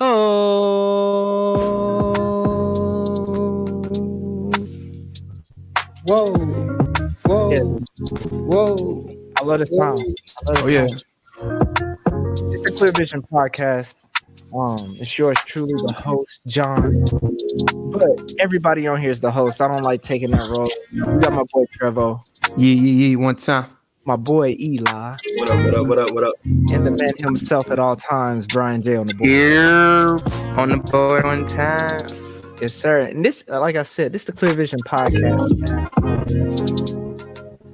Oh. Whoa. Whoa. Yeah. Whoa. I love this song. I love the Oh yeah. sound. It's the Clear Vision Podcast. Um, it's yours truly, the host, John. But everybody on here is the host. I don't like taking that role. We got my boy Trevo, Yeah, yeah, yeah. One time. My boy Eli, What up? What up? What up? What up? and the man himself at all times, Brian J on the board. Here on the board one time. Yes, sir. And this, uh, like I said, this is the Clear Vision Podcast.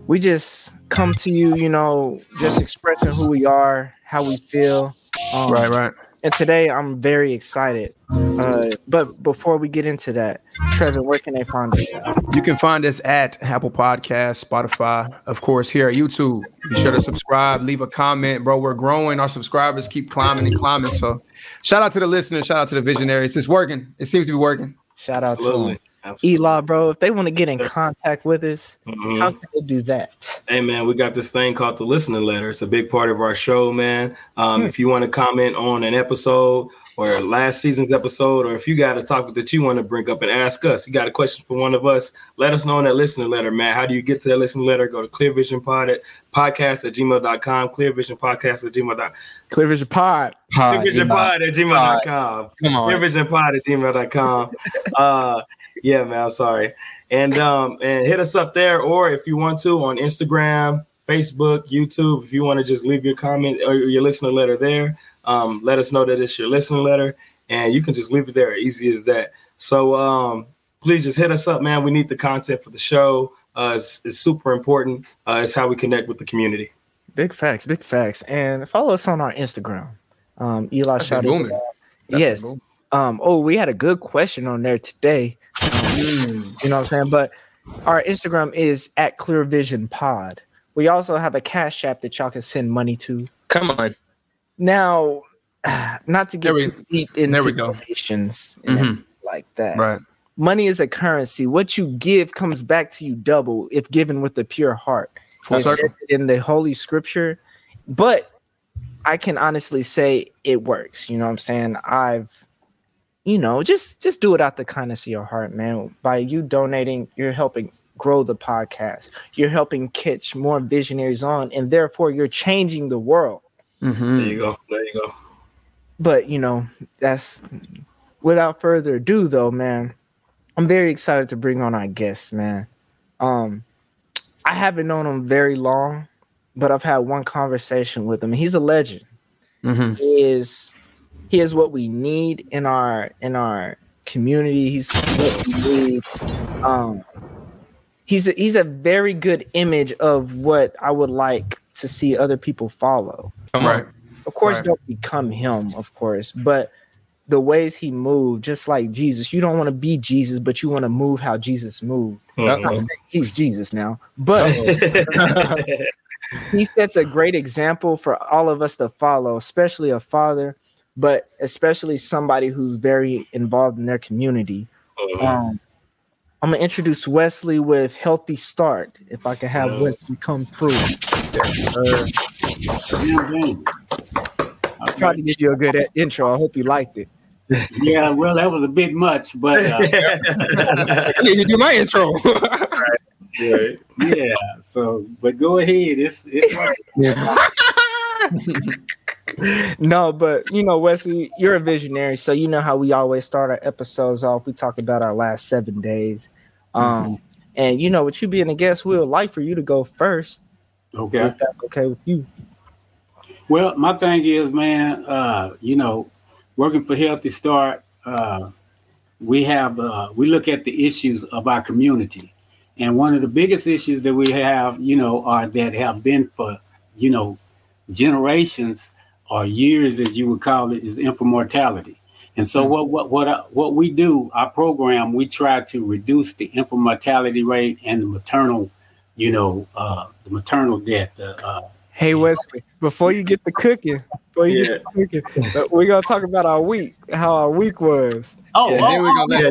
We just come to you, you know, just expressing who we are, how we feel. Um, Right, right. And today I'm very excited. Uh, but before we get into that, Trevor, where can they find us? You can find us at Apple Podcast, Spotify, of course, here at YouTube. Be sure to subscribe, leave a comment, bro. We're growing. Our subscribers keep climbing and climbing. So, shout out to the listeners. Shout out to the visionaries. It's working. It seems to be working. Shout out to them. Absolutely. Eli, bro. If they want to get in contact with us, Mhm. how can they do that? Hey man, we got this thing called the listening letter. It's a big part of our show, man. Um, Hmm. If you want to comment on an episode or last season's episode, or if you got a topic that you want to bring up and ask us, you got a question for one of us, let us know in that listening letter, man. How do you get to that listening letter? Go to clearvisionpod at podcast at gmail.com, clearvisionpodcast at gmail.com, Clear Vision Pod. clearvisionpod at gmail.com. Come on. Clearvisionpod at gmail.com. uh, yeah, man, I'm sorry. And um, and hit us up there, or if you want to on Instagram, Facebook, YouTube, if you want to just leave your comment or your listener letter there, um, let us know that it's your listener letter, and you can just leave it there, easy as that. So um, please just hit us up, man. We need the content for the show. Uh, it's, it's super important. Uh, it's how we connect with the community. Big facts, big facts. And follow us on our Instagram. Um, Eli That's shouted booming. it out. That's yes. Um, oh, we had a good question on there today. Um, you know what I'm saying? But our Instagram is at Clear Vision Pod. We also have a cash app that y'all can send money to. Come on. Now, not to get too deep into there we go. donations and Mhm. like that. Right. Money is a currency. What you give comes back to you double if given with a pure heart. Full It circle. says it in the Holy Scripture, but I can honestly say it works. You know what I'm saying? I've, you know, just just do it out the kindness of your heart, man. By you donating, you're helping grow the podcast. You're helping catch more visionaries on, and therefore you're changing the world. Mhm. There you go. There you go. But you know, that's without further ado, though, man. I'm very excited to bring on our guest, man. Um, I haven't known him very long, but I've had one conversation with him. He's a legend. Mhm. He is he is what we need in our in our community. He's what we need. Um, he's a, he's a very good image of what I would like to see other people follow. Right. Of course, Right. don't become him, of course, but the ways he moved, just like Jesus, you don't want to be Jesus, but you want to move how Jesus moved. Mhm. He's Jesus now, but he sets a great example for all of us to follow, especially a father, but especially somebody who's very involved in their community. Mhm. Um, I'm gonna introduce Wesley with Healthy Start. If I can have Yeah. Wesley come through. Uh, I tried to give you a good intro. I hope you liked it. Yeah, well, that was a bit much, but uh, I need to do my intro. Right. yeah. So, but go ahead. It's it's No, but you know, Wesley, you're a visionary, so you know how we always start our episodes off. We talk about our last seven days. Um, and you know, with you being a guest, we would like for you to go first. okay. If that's okay with you. Well, my thing is, man, uh, you know, working for Healthy Start, uh, we have uh, we look at the issues of our community, and one of the biggest issues that we have, you know, are that have been for you know generations or years, as you would call it, is infant mortality. And so, what what what I- what we do, our program, we try to reduce the infant mortality rate and the maternal, you know, uh, the maternal death, uh, Hey Wesley, before you get the cooking, before you get the cooking, uh, we're gonna talk about our week, how our week was. Oh, Yeah, oh, then we gonna let Yeah,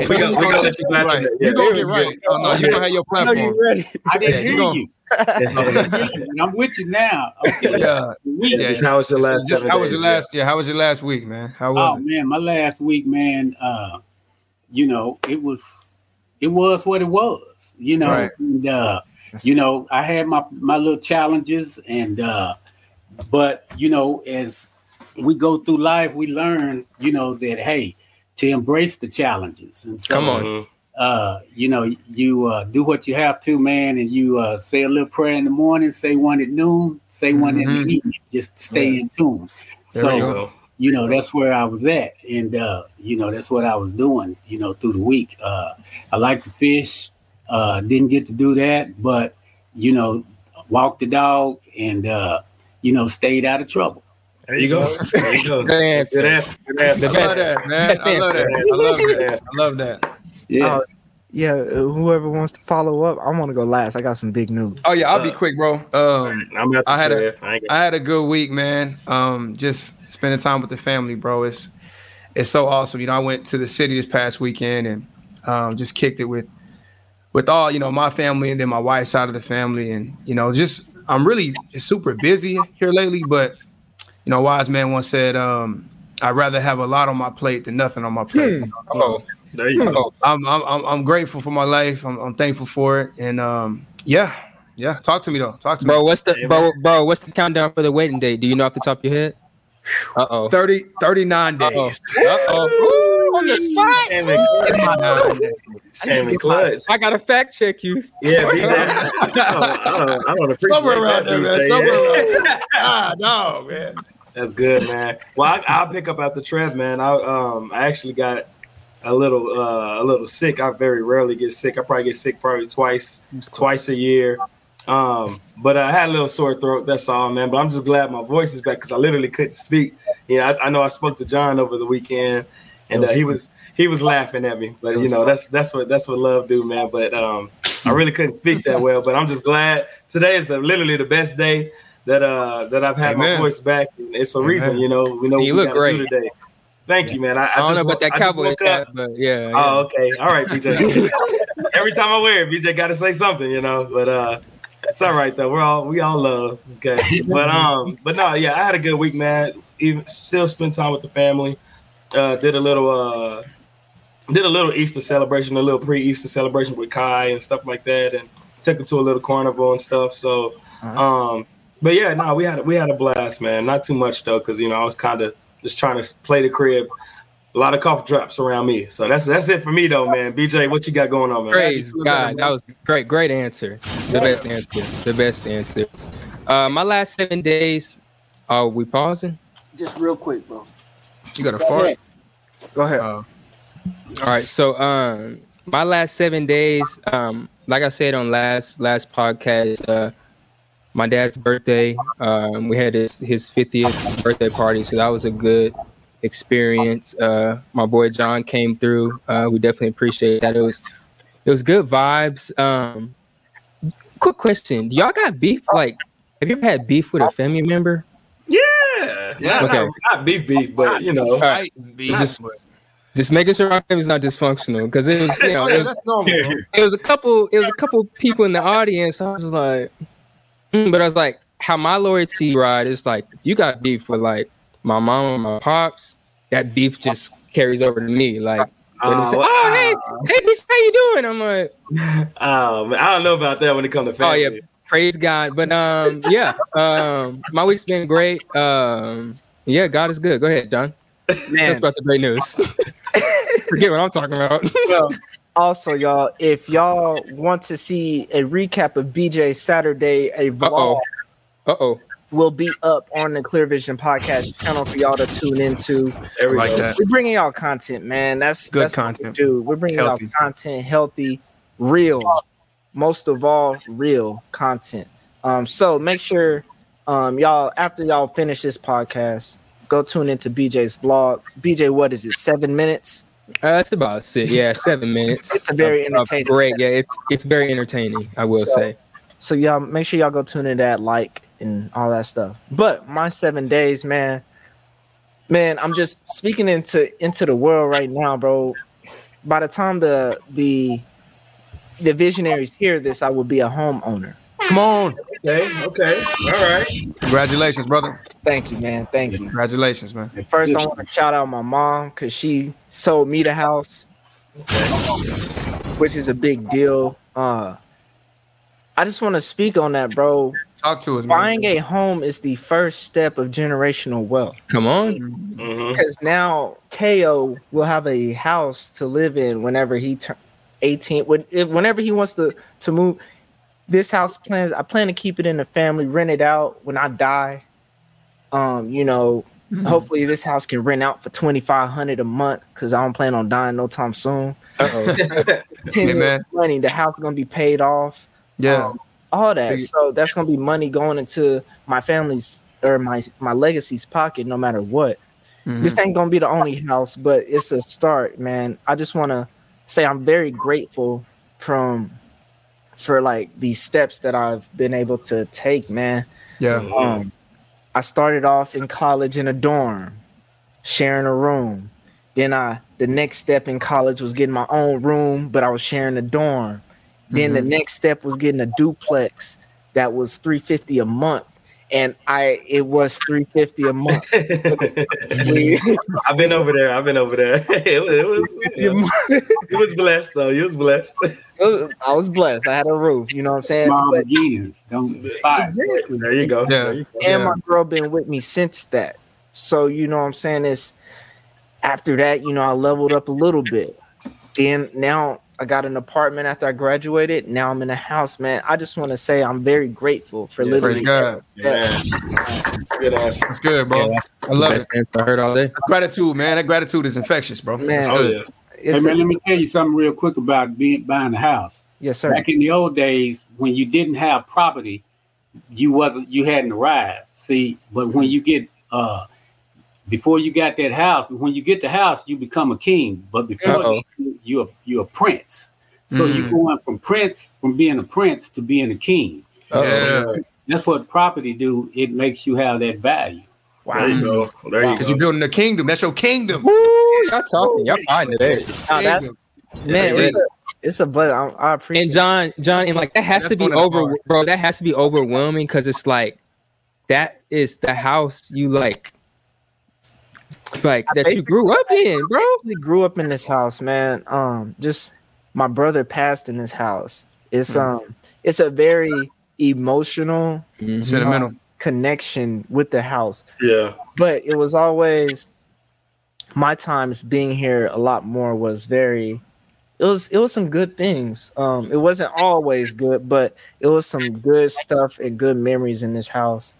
yeah, we got we got let you Right. back. You gonna get right. Oh no, you gonna have your I know platform. you ready. I didn't Yeah, you hear gon- you. I didn't hear you. And I'm with you now. Okay. Yeah. Week. Yeah. Just how was your last Just, seven how was your last? Yeah, how was your last week, man? How Oh was it? man, my last week, man. Uh, you know, it was it was what it was. You know, Right. and, uh, you know, I had my my little challenges, and uh, but you know, as we go through life, we learn, you know, that hey, to embrace the challenges. And so, Come on. Uh, you know, you uh, do what you have to, man, and you uh, say a little prayer in the morning, say one at noon, say one in the evening, just stay in tune. There so, we There go. you know that's where i was at and uh you know that's what i was doing you know through the week uh i like to fish uh didn't get to do that but you know walked the dog and uh you know stayed out of trouble There you go. There you go. Good answer. Good answer. Good answer. I love that, man. I love that. I love that. I love that. yeah Oh, yeah, uh, whoever wants to follow up, I want to go last. I got some big news. Oh yeah, I'll be Uh, quick, bro. Um, I'm at the I had a- Trev. I ain't got- I had a good week, man. Um, just spending time with the family, bro. It's it's so awesome. You know, I went to the city this past weekend and um, just kicked it with with all you know my family and then my wife's side of the family, and you know, just I'm really super busy here lately. But you know, a wise man once said, um, "I'd rather have a lot on my plate than nothing on my plate." You? So, Oh, There you go. I'm, I'm I'm I'm grateful for my life. I'm, I'm thankful for it, and um, yeah, yeah. Talk to me though. Talk to me. bro, what's the bro, bro? What's the countdown for the wedding date? Do you know off the top of your head? Uh oh. 30, 39 days. Uh oh. On the spot. Came in clutch. Came in clutch. I gotta fact check you. Yeah, BJ. I don't, I don't, I don't appreciate Somewhere around that, there, man. Somewhere around there. Ah, no, man. That's good, man. Well, I, I'll pick up after Trev, man. I um I actually got a little uh a little sick. I very rarely get sick. I probably get sick probably twice twice a year. Um, but I had a little sore throat. That's all, man. But I'm just glad my voice is back because I literally couldn't speak. You know, I, I know I spoke to John over the weekend, and uh, he was he was laughing at me. But you know, that's that's what that's what love do, man. But um, I really couldn't speak that well. But I'm just glad today is the, literally the best day that uh that I've had Amen. my voice back. And it's a Amen. reason, you know. We know You what look we gotta great. today. Thank you, man. I, I, I don't just know about that I cowboy woke hat, but yeah. Oh, okay. All right, BJ. Every time I wear it, BJ got to say something, you know. But uh, it's all right though. We're all we all love. Okay. But um, but no, yeah, I had a good week, man. Even still spent time with the family. Uh, did a little uh, did a little Easter celebration, a little pre-Easter celebration with Kai and stuff like that, and took him to a little carnival and stuff. So um, but yeah, no, we had we had a blast, man. Not too much though, because you know I was kind of just trying to play the crib. A lot of cough drops around me, so that's that's it for me though, man. BJ, what you got going on, man? Praise God. That was great. Great answer. The best answer. The best answer. Uh, my last seven days. Are we pausing? Just real quick, bro. You got a fart? Go ahead. Uh, All right. So, um, my last seven days. Um, like I said on last last podcast, uh, my dad's birthday. Um, we had his his fiftieth birthday party, so that was a good experience. Uh, my boy John came through. Uh, we definitely appreciate that. It was it was good vibes. Um, quick question: Do y'all got beef? Like, have you ever had beef with a family member? Yeah, Yeah. Not, Okay. not beef, beef, but you know, right. Just just making sure my family's not dysfunctional because it was you know it was, that's normal. bro. it was a couple it was a couple people in the audience. I was like, but I was like, how my loyalty ride is like, you got beef with like my mom and my pops, that beef just carries over to me. Like, when uh, say, well, oh hey hey bitch, how you doing? I'm like, man, I don't know about that when it comes to family. oh yeah, praise God. But um, yeah, um, my week's been great. Um, yeah, God is good. Go ahead, John. Man, about the great news. Forget what I'm talking about. well, also, y'all, if y'all want to see a recap of BJ Saturday, a vlog Uh oh. will be up on the Clear Vision podcast channel for y'all to tune into. There we like go. that. We're bringing y'all content, man. That's Good that's what we content. do. We're bringing Healthy. y'all content, healthy, real. Most of all, real content. Um, so make sure, um, y'all after y'all finish this podcast, go tune into BJ's vlog. BJ, what is it? Seven minutes. Uh, it's about six, yeah, seven minutes. It's a very of- of entertaining Great, yeah, it's it's very entertaining. I will So- say. So y'all make sure y'all go tune in that, like and all that stuff. But my seven days, man, man, I'm just speaking into into the world right now, bro. By the time the the the visionaries hear this, I will be a homeowner. Come on. Okay, okay, all right. Congratulations, brother. Thank you, man. Thank you. Congratulations, man. First, I want to shout out my mom because she sold me the house, which is a big deal. Uh, I just want to speak on that, bro. Talk to us, man. Buying a home is the first step of generational wealth. Come on. Mhm. Because now KO will have a house to live in whenever he turn 18. When, whenever he wants to to move, this house plans. I plan to keep it in the family, rent it out when I die. Um, you know, hopefully this house can rent out for twenty five hundred a month because I don't plan on dying no time soon. Uh-oh. Ten Hey, years man. money, the house is gonna be paid off. Yeah. Um, all that. So that's gonna be money going into my family's or my my legacy's pocket, no matter what. Mhm. This ain't gonna be the only house, but it's a start, man. I just want to say I'm very grateful from for like these steps that I've been able to take, man. Yeah. Um, I started off in college in a dorm, sharing a room. Then I the next step in college was getting my own room, but I was sharing a dorm. Then the next step was getting a duplex that was 350 a month. And I it was 350 a month. I've been over there. I've been over there. it was, it was, it was blessed though. You was blessed. I was blessed. I had a roof, you know what I'm saying? Small But- beginnings. Don't despise. exactly. There you go. Yeah. You go. and Yeah. my girl been with me since that. So you know what I'm saying is after that, you know, I leveled up a little bit. Then now I got an apartment after I graduated. Now I'm in a house, man. I just want to say I'm very grateful for Yeah, literally praise God. that. Man. Good answer. That's good, bro. Yeah, I love it. Best answer I heard all day. Gratitude, man. That gratitude is infectious, bro. Man. Oh good. yeah. Hey man, a- let me tell you something real quick about being buying a house. yes, sir. Back in the old days, when you didn't have property, you wasn't you hadn't arrived. See, but when you get uh before you got that house, when you get the house, you become a king. But before you, you're you're a prince. So you're Mm. going from prince from being a prince to being a king. Yeah. That's what property do. It makes you have that value. Wow. There you go. There you Because you're building a kingdom. That's your kingdom. Woo, y'all talking. Y'all fine today. Now that's- Kingdom. Man, Yeah. it's a, it's a blessing. I, I appreciate And John, John, and like that has That's to be one of the over, parts. bro. That has to be overwhelming because it's like that is the house you like, like I that you grew up in, bro. actually grew up in this house, man. Um, just my brother passed in this house. It's um, it's a very emotional Mhm. Sentimental. connection with the house, Yeah. but it was always my times being here a lot more was very. It was it was some good things. Um, it wasn't always good, but it was some good stuff and good memories in this house.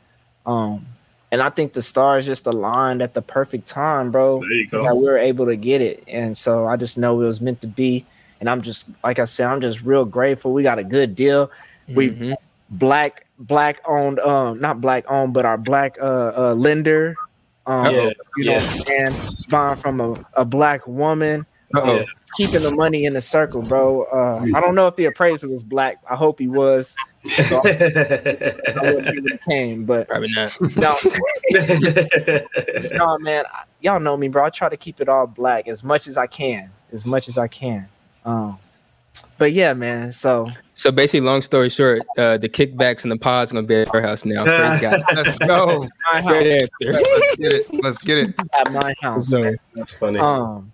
Um, and I think the stars just aligned at the perfect time, bro There you that we were able to get it. And so I just know it was meant to be. And I'm just like I said, I'm just real grateful. We got a good deal. We Mhm. black black owned um not black owned, but our black uh, uh lender. Um Yeah. you know Yeah. and buying from a, a black woman, Uh-oh. Yeah. Keeping the money in the circle, bro. Uh I don't know if the appraiser was black. I hope he was. So I came, but Probably not. no, no, man, I- y'all know me, bro. I try to keep it all black as much as I can, as much as I can. Um, but yeah, man. So So basically, long story short, uh, the kickbacks and the pods gonna be at your house now. Praise God. Let's go. my house, Great answer. Let's get it. Let's get it. at my house. So, That's funny. Um,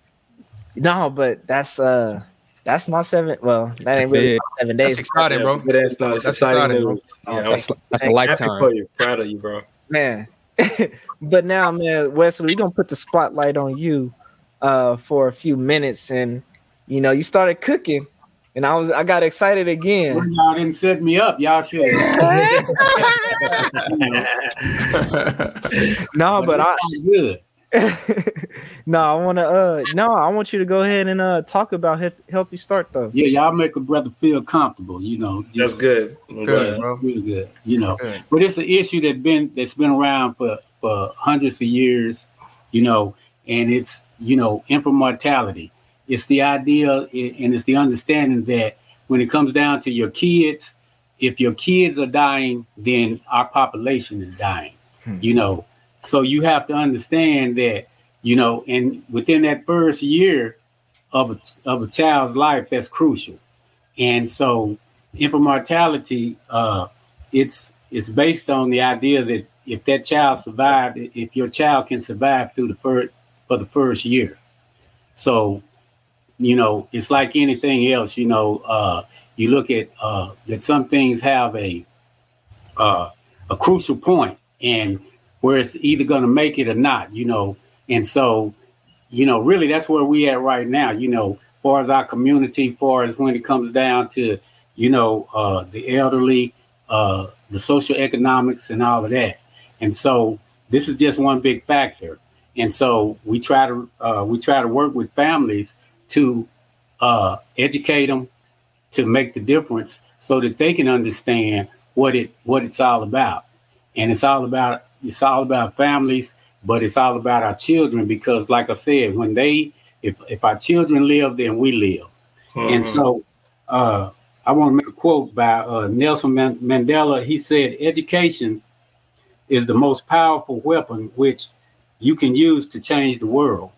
no, but that's uh, that's my seven. Well, that ain't really big. my seven days, That's exciting, bro. But that's not. It's That's exciting exciting, bro. news. Oh, that's, that's a Hey, happy lifetime. for you. Proud of you, bro. man. but now, man, Wesley, we're gonna put the spotlight on you uh for a few minutes, and you know, you started cooking, and I was I got excited again. Well, y'all didn't set me up. Y'all should. No, but I good. no, I want to. Uh, no, I want you to go ahead and uh talk about he- healthy start though. Yeah, y'all make a brother feel comfortable. You know, That's good. Good, glad. bro. really good. You know, Good. but it's an issue that been that's been around for for hundreds of years. You know, and it's you know infant mortality. It's the idea and it's the understanding that when it comes down to your kids, if your kids are dying, then our population is dying. Hmm. You know, so you have to understand that, you know, and within that first year of a, of a child's life, that's crucial. And so infant mortality, uh, it's it's based on the idea that if that child survived, if your child can survive through the first for the first year. So, you know, it's like anything else, you know, uh, you look at uh, that some things have a uh, a crucial point and where it's either going to make it or not, you know. And so, you know, really that's where we at right now, you know, far as our community, far as when it comes down to, you know, uh, the elderly, uh, the social economics and all of that. And so this is just one big factor. And so we try to uh, we try to work with families to uh, educate them to make the difference so that they can understand what it what it's all about. And it's all about it's all about families, but it's all about our children because like I said, when they if if our children live, then we live. And so uh, I want to make a quote by uh, Nelson Man- Mandela. He said, "Education is the most powerful weapon which you can use to change the world."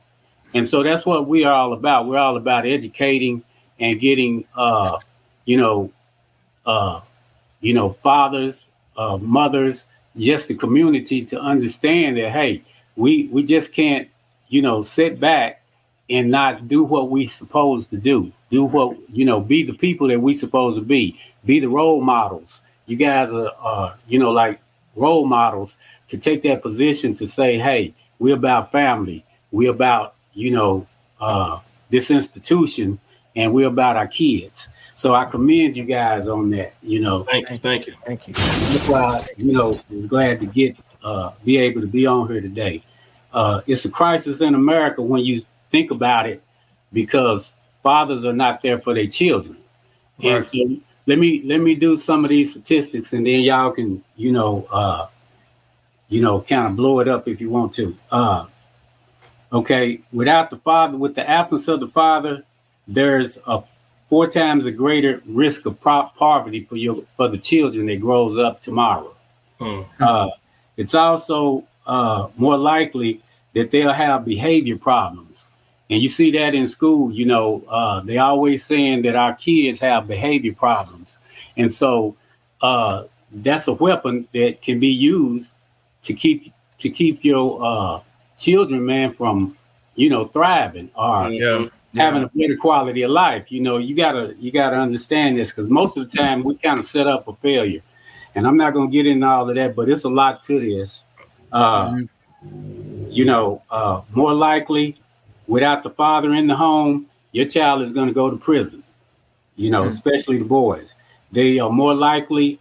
And so that's what we are all about. We're all about educating and getting, uh, you know, uh, you know, fathers, uh, mothers, just the community to understand that hey, we we just can't, you know, sit back and not do what we supposed to do. Do what you know, be the people that we supposed to be. Be the role models. You guys are, you know, like role models to take that position to say, hey, we're about family. We're about you know uh, this institution, and we're about our kids. So I commend you guys on that. You know, Thank you, thank you. Thank you. that's why you know was glad to get uh, be able to be on here today. Uh, it's a crisis in America when you think about it, because fathers are not there for their children. And so let me let me do some of these statistics, and then y'all can you know uh, you know kind of blow it up if you want to. Uh, okay, without the father, with the absence of the father, there's a four times a greater risk of poverty for your for the children that grows up tomorrow. Hmm. Uh, it's also uh, more likely that they'll have behavior problems, and you see that in school. You know, uh, they always saying that our kids have behavior problems, and so uh, that's a weapon that can be used to keep to keep your uh, children, man, from you know thriving or Yeah. Having a better quality of life. You know, you gotta you gotta understand this because most of the time we kind of set up a failure, and I'm not gonna get into all of that, but it's a lot to this. Uh, You know, uh, more likely, without the father in the home, your child is gonna go to prison. You know, especially the boys. They are more likely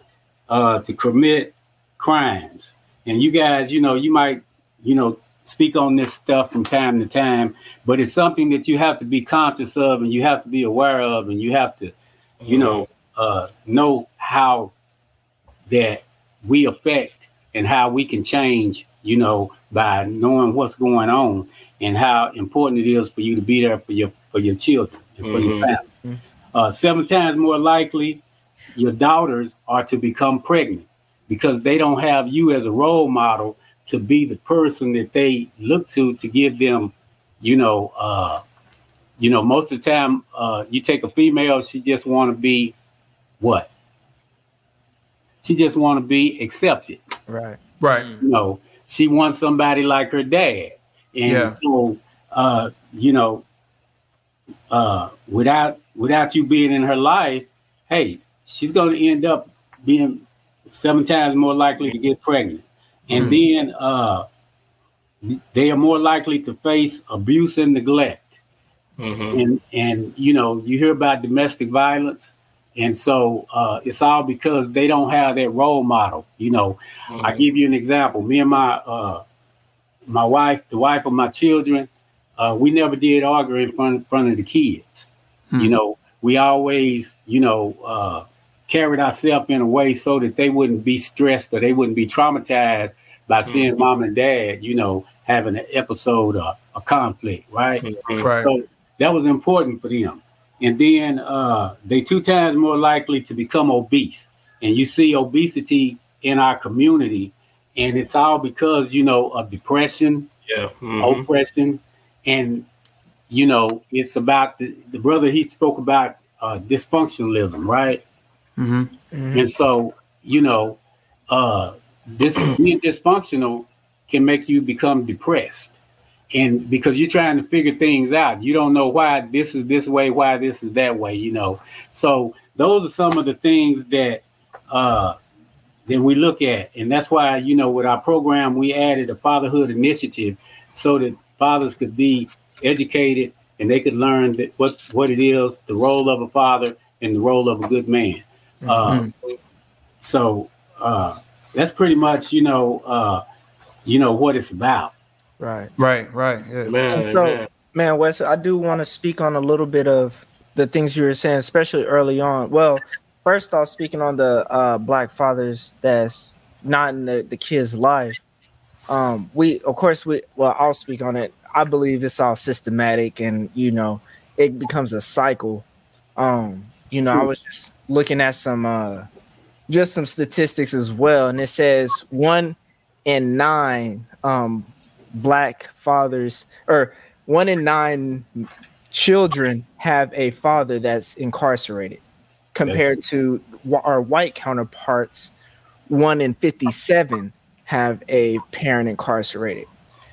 uh, to commit crimes. And you guys, you know, you might, you know, speak on this stuff from time to time, but it's something that you have to be conscious of and you have to be aware of and you have to, you know, uh, know how that we affect and how we can change, you know, by knowing what's going on and how important it is for you to be there for your for your children and for your Mhm. family. Uh, seven times more likely, your daughters are to become pregnant because they don't have you as a role model to be the person that they look to to give them, you know, uh, you know, most of the time, uh, you take a female, she just want to be what? She just want to be accepted. Right. Right. You know, she wants somebody like her dad, and Yeah. so, uh, you know, uh, without without you being in her life, hey, she's going to end up being seven times more likely to get pregnant, and then uh, they are more likely to face abuse and neglect. Mhm. and and you know you hear about domestic violence. And so uh, it's all because they don't have that role model you know. I give you an example. Me and my uh, my wife the wife of my children uh, we never did argue in front, in front of the kids. You know we always you know uh, carried ourselves in a way so that they wouldn't be stressed or they wouldn't be traumatized by seeing mom and dad you know having an episode of a conflict right Mhm. Right. so that was important for them. And then uh, they two times more likely to become obese. and you see obesity in our community, and it's all because you know of depression, Yeah. Mhm. oppression, and you know it's about the, the brother he spoke about uh, dysfunctionalism, right? Hmm And so, you know, uh, this being dysfunctional can make you become depressed. And because you're trying to figure things out, you don't know why this is this way, why this is that way, you know. So those are some of the things that uh, that we look at, and that's why you know with our program we added a fatherhood initiative so that fathers could be educated and they could learn that what what it is, the role of a father and the role of a good man. Uh, so uh, that's pretty much you know uh, you know what it's about. Right. Right, right. Yeah. Man, And so, man. man, Wes, I do want to speak on a little bit of the things you were saying, especially early on. Well, first off, speaking on the uh, black fathers that's not in the, the kid's life. Um, we, of course, we. Well, I'll speak on it. I believe it's all systematic, and you know, it becomes a cycle. Um, you know, I was just looking at some, uh, just some statistics as well, and it says one in nine um black fathers or one in nine children have a father that's incarcerated compared to our white counterparts one in 57 have a parent incarcerated.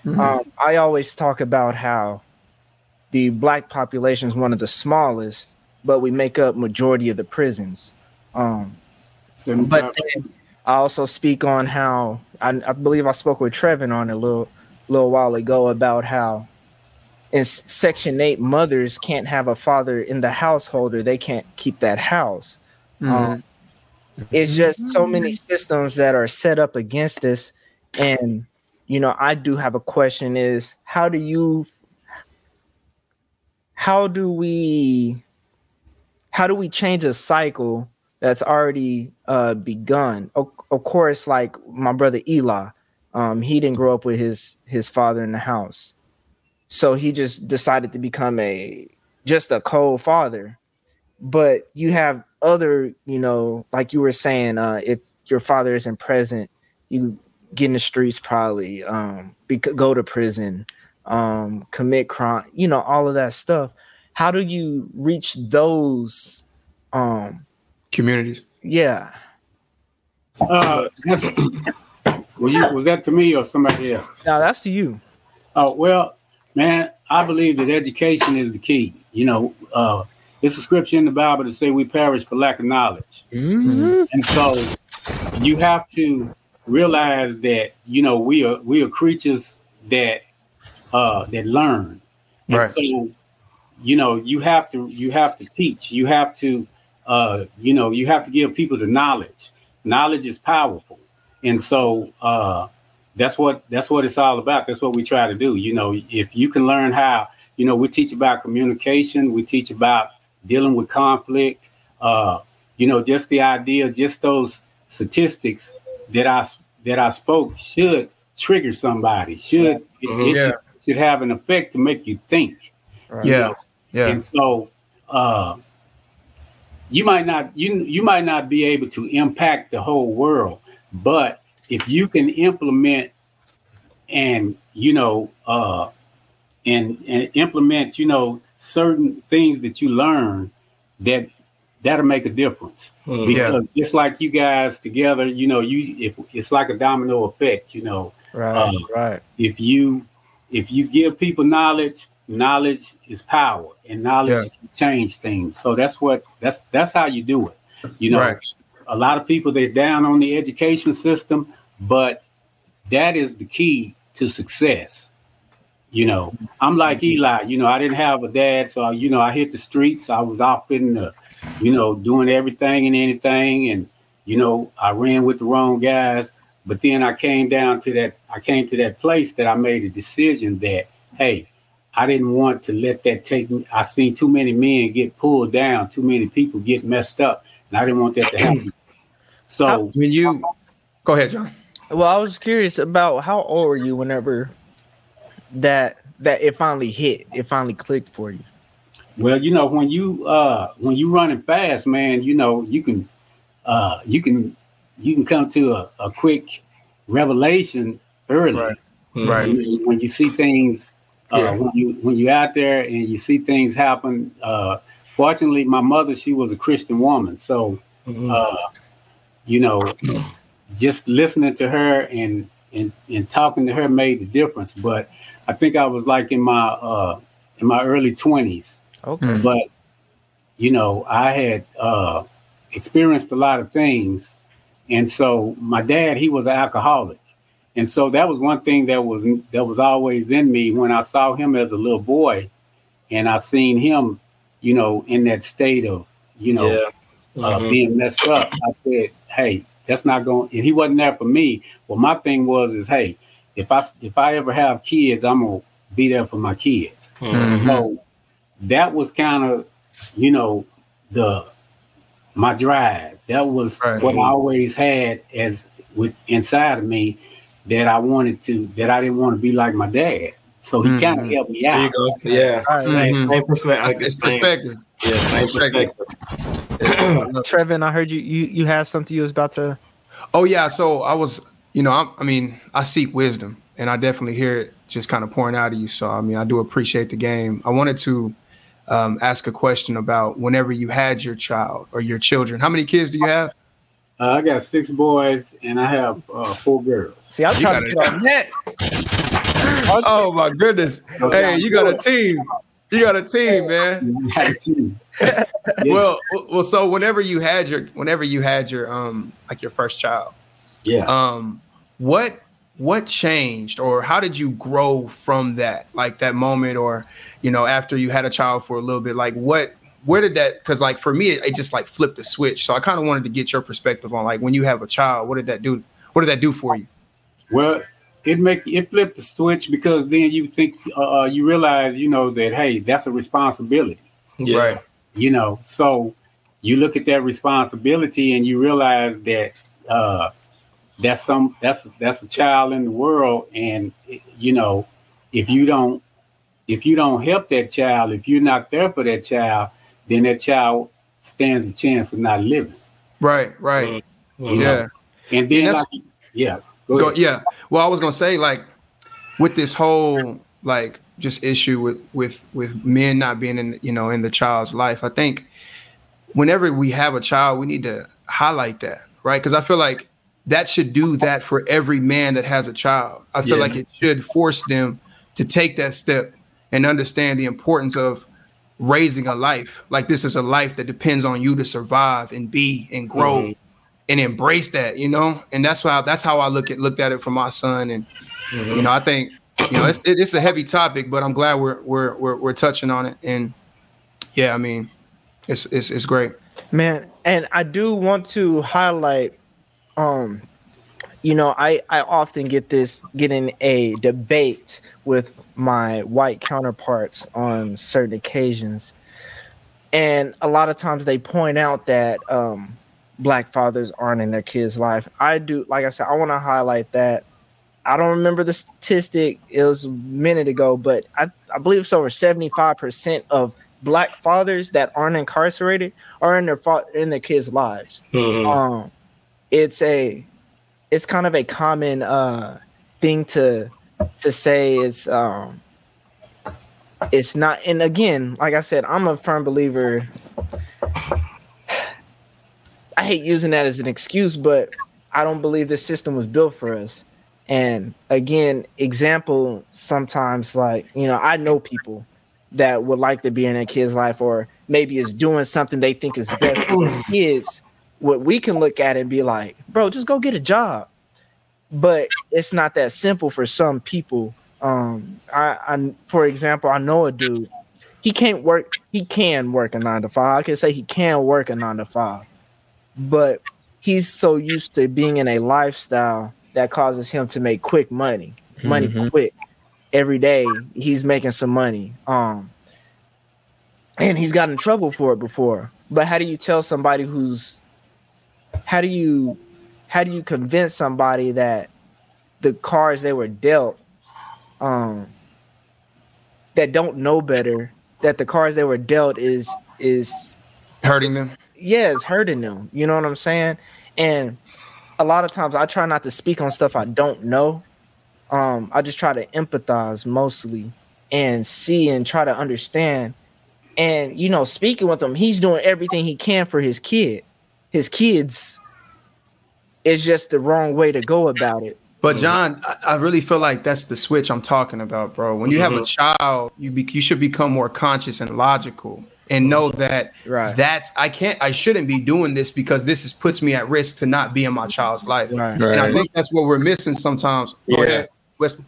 Um, i always talk about how the black population is one of the smallest but we make up majority of the prisons. Um, but I also speak on how I, I believe I spoke with Trevin on a little little while ago about how in Section Eight mothers can't have a father in the household or they can't keep that house. Um, it's just so many systems that are set up against this, and you know I do have a question: is how do you how do we how do we change a cycle that's already uh begun? Of, of course like my brother eli um he didn't grow up with his his father in the house. So he just decided to become a just a cold father. But you have other you know like you were saying uh if your father isn't present you get in the streets probably um be, go to prison um commit crime you know all of that stuff how do you reach those um Communities. yeah uh, that's, were you, was that to me or somebody else? now that's to you Oh well, man, I believe that education is the key. You know, uh, it's a scripture in the Bible to say we perish for lack of knowledge, and so you have to realize that you know we are we are creatures that uh, that learn, and Right. so you know you have to you have to teach. You have to uh, you know you have to give people the knowledge. Knowledge is powerful, and so. Uh, that's what that's what it's all about that's what we try to do you know if you can learn how you know we teach about communication we teach about dealing with conflict uh you know just the idea just those statistics that i that i spoke should trigger somebody should it, Mhm. it Yeah. should, should have an effect to make you think right? Yeah. Yeah. and so uh you might not you you might not be able to impact the whole world, but if you can implement and you know uh and and implement, you know, certain things that you learn that that'll make a difference. Hmm. Because just like you guys together, you know, you if it's like a domino effect, you know right Uh, right if you if you give people knowledge knowledge is power and knowledge can change things. So that's what that's that's how you do it. You know Right. a lot of people they're down on the education system but that is the key to success. You know i'm like mm-hmm. eli you know i didn't have a dad so you know i hit the streets. I was off in the you know doing everything and anything and you know i ran with the wrong guys. But then I came down to that, I came to that place that I made a decision that, hey, I didn't want to let that take me. I seen too many men get pulled down, too many people get messed up, and I didn't want that to happen. So When you go ahead, John. well i was curious about how old were you whenever that that it finally hit it finally clicked for you Well, you know, when you uh when you running fast, man, you know, you can uh, you can you can come to a, a quick revelation early. Right. Right. When you, when you see things, uh, Yeah. when you when you're out there and you see things happen. Uh, fortunately, my mother she was a Christian woman, so Mhm. uh, you know, just listening to her and, and and talking to her made the difference. But I think I was like in my uh, in my early twenties, Okay. Mm. but you know, I had uh, experienced a lot of things, and so my dad he was an alcoholic, and so that was one thing that was that was always in me when I saw him as a little boy, and I seen him, you know, in that state of you know Yeah. uh, Mhm. being messed up. I said, "Hey, that's not going." And he wasn't there for me. Well, my thing was, is hey, if I if I ever have kids, I'm gonna be there for my kids. Mhm. So that was kind of, you know, the my drive. That was Right. what I always had as with inside of me that I wanted to that I didn't want to be like my dad. So he kind of helped me There you out. go. Yeah. All right. Same, Mhm. same perspective. It's, it's perspective. Yeah, same Perspective. perspective. Trevin, I heard you you you had something you was about to. Oh yeah, so I was, you know, I'm, I mean, I seek wisdom, and I definitely hear it just kind of pouring out of you. So I mean, I do appreciate the game. I wanted to um, ask a question about whenever you had your child or your children. How many kids do you have? Uh, I got six boys and I have uh, four girls. See, I'm You trying to gotta- get on net. Oh my goodness! Hey, you got a team. You got a team, man. Got a team. Yeah. Well, well, so whenever you had your, whenever you had your, um, like your first child, yeah. um what what changed or how did you grow from that like that moment or you know after you had a child for a little bit like what where did that because like for me it, it just like flipped the switch. So i kind of wanted to get your perspective on like when you have a child what did that do what did that do for you? Well, it make it flip the switch because then you think uh, uh, you realize you know that hey that's a responsibility. Yeah. right. You know so you look at that responsibility and you realize that uh, that's some that's that's a child in the world and you know if you don't if you don't help that child if you're not there for that child then that child stands a chance of not living right right Mhm. yeah and then Yeah, like, that's- yeah go Go, yeah. Well, I was gonna say like with this whole like just issue with with with men not being in you know in the child's life. I think whenever we have a child, we need to highlight that, right? Because I feel like that should do that for every man that has a child. I feel Yeah. like it should force them to take that step and understand the importance of raising a life. Like this is a life that depends on you to survive and be and grow Mhm. and embrace that, you know. And that's how that's how I look at looked at it for my son. And Mhm. you know, I think you know it's it, it's a heavy topic, but I'm glad we're we're we're, we're touching on it. And yeah, I mean, it's it's it's great. man and i do want to highlight um you know i i often get this get in a debate with my white counterparts on certain occasions and a lot of times they point out that um black fathers aren't in their kids life i do like i said i want to highlight that i don't remember the statistic it was a minute ago but i, I believe it's over 75% of black fathers that aren't incarcerated are in their fa- in their kids' lives. Mhm. Um, it's a it's kind of a common uh thing to to say. It's um it's not. And again, like I said, I'm a firm believer. I hate using that as an excuse, but I don't believe this system was built for us. And again, example sometimes like you know I know people that would like to be in a kid's life or maybe is doing something they think is best for their kids what we can look at and be like bro just go get a job. But it's not that simple for some people. Um i i for example i know a dude. He can't work he can work a nine to five. I can say he can work a nine to five. But he's so used to being in a lifestyle that causes him to make quick money money Mhm. quick. Every day he's making some money um and he's gotten in trouble for it before. But how do you tell somebody who's how do you how do you convince somebody that the cards they were dealt um that don't know better that the cards they were dealt is is Hurting them. yeah, it's hurting them. You know what I'm saying? And a lot of times I try not to speak on stuff I don't know. Um, I just try to empathize mostly and see and try to understand. And you know, speaking with him, he's doing everything he can for his kid, his kids. is just the wrong way to go about it. But John, I, I really feel like that's the switch I'm talking about, bro. When you have a child, you be, you should become more conscious and logical and know that Right. that's I can't I shouldn't be doing this because this is puts me at risk to not be in my child's life. Right. And I think that's what we're missing sometimes. Go Yeah. ahead. Wes-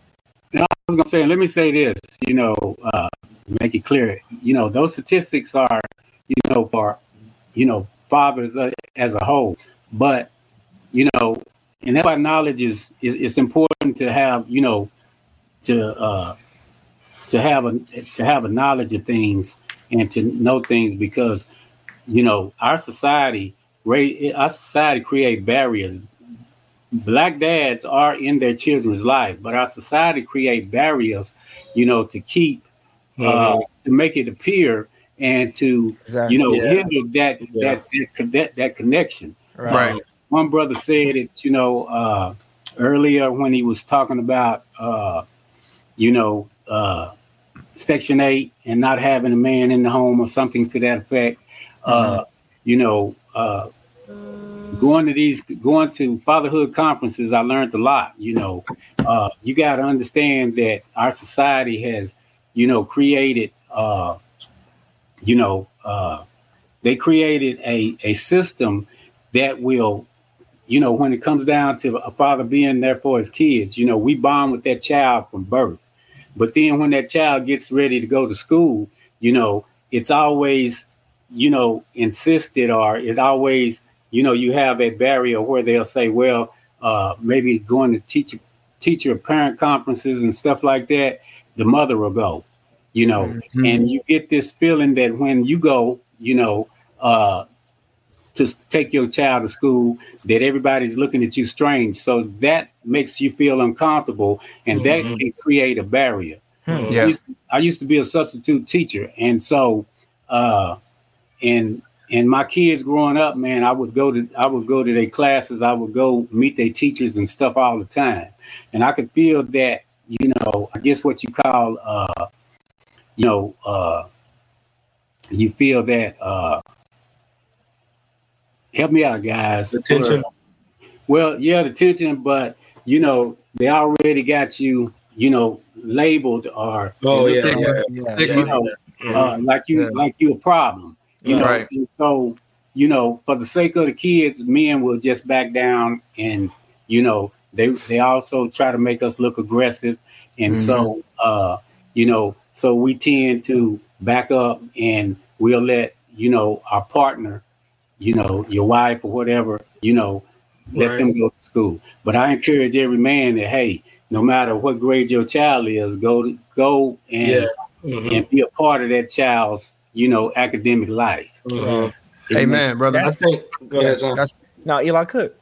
I was gonna say, let me say this, you know, uh, make it clear. You know, those statistics are, you know, for, you know, fathers uh, as a whole. But, you know, and that's why knowledge is, is it's important to have, you know, to uh, to have a to have a knowledge of things and to know things because, you know, our society, our society create barriers black dads are in their children's life, but our society create barriers, you know, to keep uh, to make it appear and to Exactly. you know Yeah. hinder that Yeah. that, that that that connection. Right. Um, one brother said it, you know, uh, earlier when he was talking about, uh, you know, uh, Section Eight and not having a man in the home or something to that effect. Uh, you know, uh, going to these, going to fatherhood conferences, I learned a lot. You know, uh, you got to understand that our society has, you know, created, uh, you know, uh, they created a a system that will you know when it comes down to a father being there for his kids you know we bond with that child from birth. But then when that child gets ready to go to school you know it's always you know insisted or it's always you know you have a barrier where they'll say well uh maybe going to teacher teacher parent conferences and stuff like that the mother will go you know and you get this feeling that when you go you know uh to take your child to school that everybody's looking at you strange. So that makes you feel uncomfortable and that can create a barrier. I, Yeah. used, I used to be a substitute teacher and so uh and and my kids growing up man i would go to i would go to their classes i would go meet their teachers and stuff all the time. And i could feel that you know i guess what you call uh you know uh you feel that uh help me out guys The tension. well yeah the tension but you know they already got you you know labeled or Oh yeah. Stigma. Yeah. Stigma. you know uh, like you Yeah. like you a problem you know Right. So you know for the sake of the kids men will just back down and you know they they also try to make us look aggressive and so uh you know so we tend to back up and we'll let you know our partner you know your wife or whatever you know let Right. them go to school but i encourage every man that hey no matter what grade your child is go to go and Yeah. Mhm. and be a part of that child's, you know, academic life. Mhm. Amen, brother. I think. Go ahead, John. That's No, Eli Cook.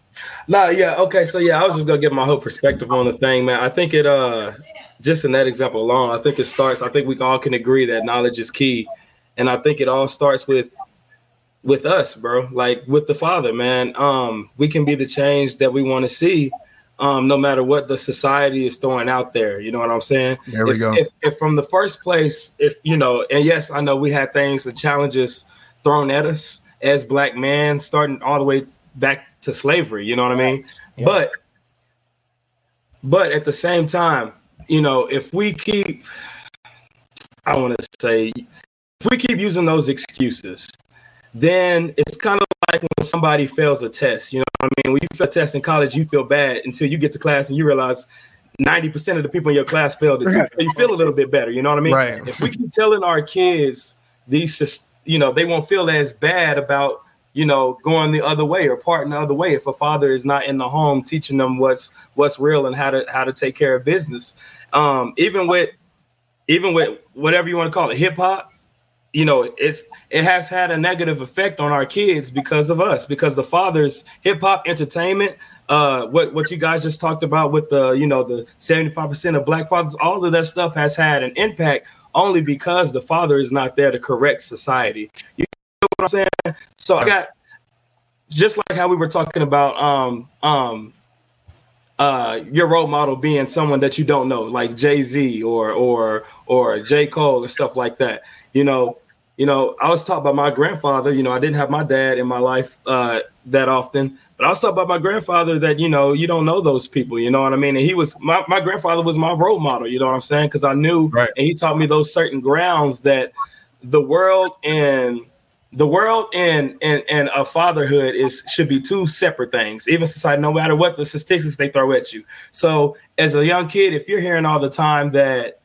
No, yeah, okay. So yeah, I was just gonna give my whole perspective on the thing, man. I think it uh just in that example alone, I think it starts, I think we all can agree that knowledge is key. And I think it all starts with with us, bro. Like with the father, man. Um, we can be the change that we want to see, um, no matter what the society is throwing out there. You know what I'm saying? There we if, go. If, if from the first place, if you know, and yes, I know we had things, the challenges thrown at us as black men, starting all the way back to slavery. You know what I mean? Yeah. But but at the same time, you know, if we keep, I want to say, if we keep using those excuses, then it's kind of like when somebody fails a test. You know what I mean? When you fail a test in college, you feel bad until you get to class and you realize 90% of the people in your class failed it. too. So you feel a little bit better. You know what I mean? Right. If we keep telling our kids these, you know, they won't feel as bad about, you know, going the other way or parting the other way if a father is not in the home teaching them what's what's real and how to how to take care of business. Um, even with even with whatever you want to call it, hip hop, you know, it's it has had a negative effect on our kids because of us, because the fathers hip hop entertainment, uh, what what you guys just talked about with the you know the seventy five percent of black fathers, all of that stuff has had an impact only because the father is not there to correct society. You know what I'm saying? So I got just like how we were talking about um um uh your role model being someone that you don't know, like Jay-Z or or or J. Cole or stuff like that. You know, you know, I was taught by my grandfather, you know, I didn't have my dad in my life uh that often, but I was taught by my grandfather that, you know, you don't know those people, you know what I mean? And he was my, my grandfather was my role model, you know what I'm saying? Because I knew Right. and he taught me those certain grounds that the world and the world and and and a fatherhood is should be two separate things. Even society no matter what the statistics they throw at you. So as a young kid if you're hearing all the time that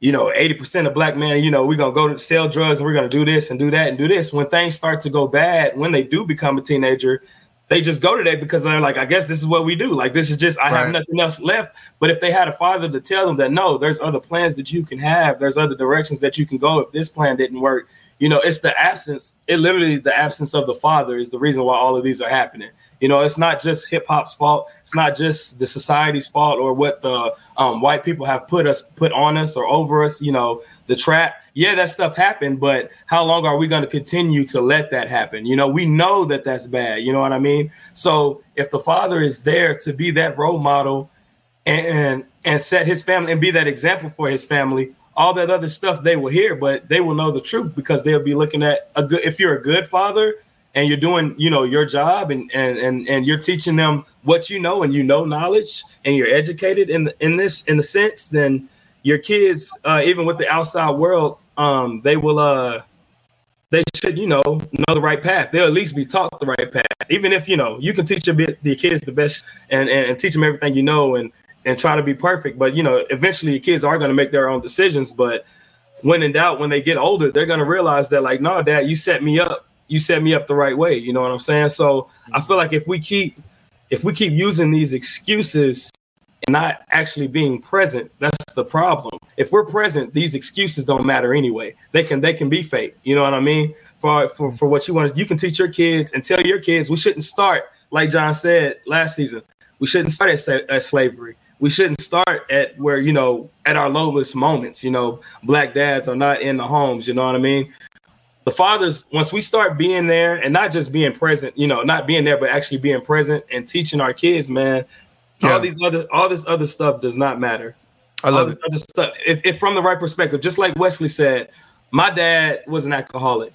you know 80% of black men you know we're gonna go to sell drugs and we're gonna do this and do that and do this. When things start to go bad when they do become a teenager they just go to that because they're like i guess this is what we do. Like this is just i have nothing else left. But if they had a father to tell them that no there's other plans that you can have. There's other directions that you can go if this plan didn't work you know it's the absence it literally is the absence of the father is the reason why all of these are happening. You know it's not just hip-hop's fault it's not just the society's fault or what the um, white people have put us put on us or over us you know the trap. Yeah that stuff happened but how long are we going to continue to let that happen? You know we know that that's bad you know what i mean? So if the father is there to be that role model and and set his family and be that example for his family all that other stuff they will hear but they will know the truth because they'll be looking at a good if you're a good father and you're doing you know your job and and and, and you're teaching them what you know and you know knowledge and you're educated in the, in this in the sense then your kids uh even with the outside world um they will uh they should, you know, know the right path. They'll at least be taught the right path. Even if you know you can teach the kids the best and, and and teach them everything you know and and try to be perfect. But you know, eventually kids are going to make their own decisions. But when in doubt, when they get older, they're going to realize that like, no, dad, you set me up. You set me up the right way. You know what I'm saying? So I feel like if we keep if we keep using these excuses and not actually being present, that's the problem. If we're present, these excuses don't matter anyway. They can they can be fake. You know what I mean? For for for what you want, you can teach your kids and tell your kids we shouldn't start like John said last season. We shouldn't start at, at slavery. We shouldn't start at where you know at our lowest moments. You know, black dads are not in the homes. You know what I mean? the fathers once we start being there and not just being present you know not being there but actually being present and teaching our kids man Yeah. all these other all this other stuff does not matter I all love this it. other stuff if, if from the right perspective just like wesley said my dad was an alcoholic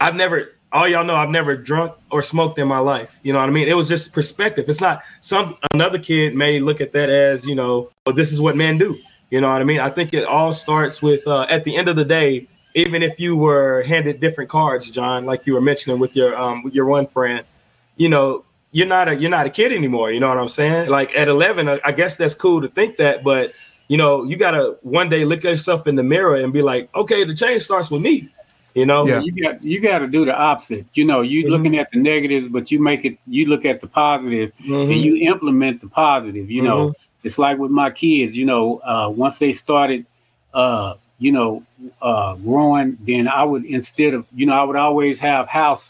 i've never all y'all know i've never drunk or smoked in my life. You know what i mean? It was just perspective. It's not some another kid may look at that as you know well this is what men do. You know what i mean? I think it all starts with uh, at the end of the day even if you were handed different cards john like you were mentioning with your um your one friend you know you're not a you're not a kid anymore. You know what i'm saying? Like at 11 I- i guess that's cool to think that but you know you gotta one day look at yourself in the mirror and be like okay the change starts with me you know Yeah. You got you got to do the opposite. You know, you Mhm. looking at the negatives, but you make it. You look at the positive, Mhm. and you implement the positive. You know, it's like with my kids. You know, uh, once they started, uh, you know, uh, growing, then I would instead of you know I would always have house,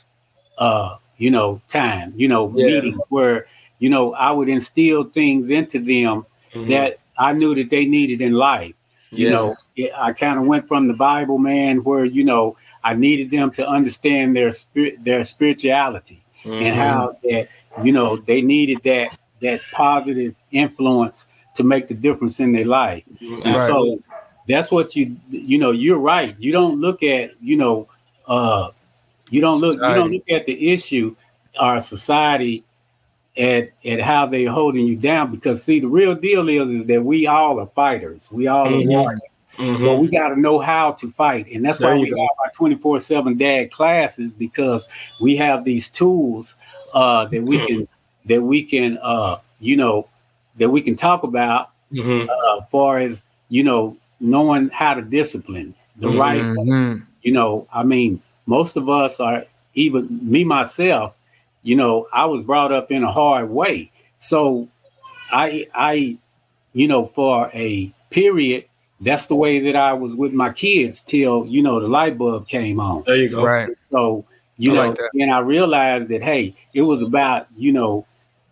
uh, you know, time. You know, Yeah. meetings where you know I would instill things into them Mhm. that I knew that they needed in life. You Yeah. know, it, I kind of went from the Bible, man, where you know I needed them to understand their spirit, their spirituality, Mm-hmm. and how that you know they needed that that positive influence to make the difference in their life. And Right. so that's what you you know. You're right. You don't look at you know, uh, you don't look you don't look at the issue, our society, at at how they're holding you down. Because see, the real deal is is that we all are fighters. We all Mhm. are warriors. Mhm. But we got to know how to fight, and that's There why we go. have our twenty four seven dad classes because we have these tools uh, that we can that we can uh, you know that we can talk about Mhm. uh, far as you know knowing how to discipline the right Mhm. you know i mean most of us are even me myself you know i was brought up in a hard way so i i you know for a period that's the way that i was with my kids till you know the light bulb came on there you go Right. so you I know like and i realized that hey it was about you know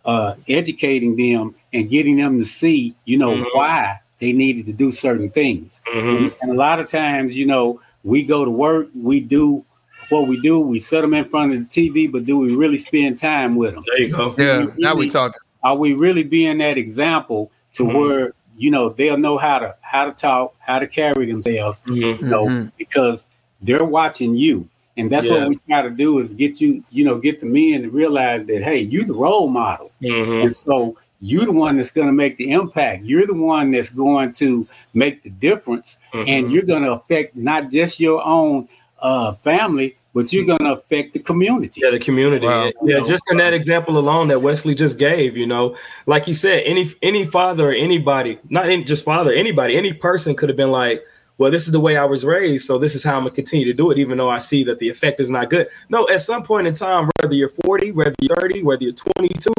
uh educating them and getting them to see you know Mhm. why they needed to do certain things Mhm. and a lot of times, you know, we go to work, we do what we do, we set them in front of the TV, but do we really spend time with them? There you go. Yeah, really- now we talking. Are we really being that example to Mhm. where you know they'll know how to how to talk, how to carry themselves, Mhm. you know, Mhm. because they're watching you. And that's Yeah. what we try to do is get you, you know, get the men to realize that hey, you the role model. Mhm. And so you're the one that's going to make the impact. You're the one that's going to make the difference, and Mhm. you're going to affect not just your own uh, family, but you're going to affect the community. Yeah, the community. Wow. Yeah, just in that example alone that Wesley just gave, you know, like he said, any any father or anybody, not any, just father, anybody, any person could have been like, well, this is the way I was raised, so this is how I'm gonna continue to do it, even though I see that the effect is not good. No, at some point in time, whether you're 40, whether you're 30, whether you're 22,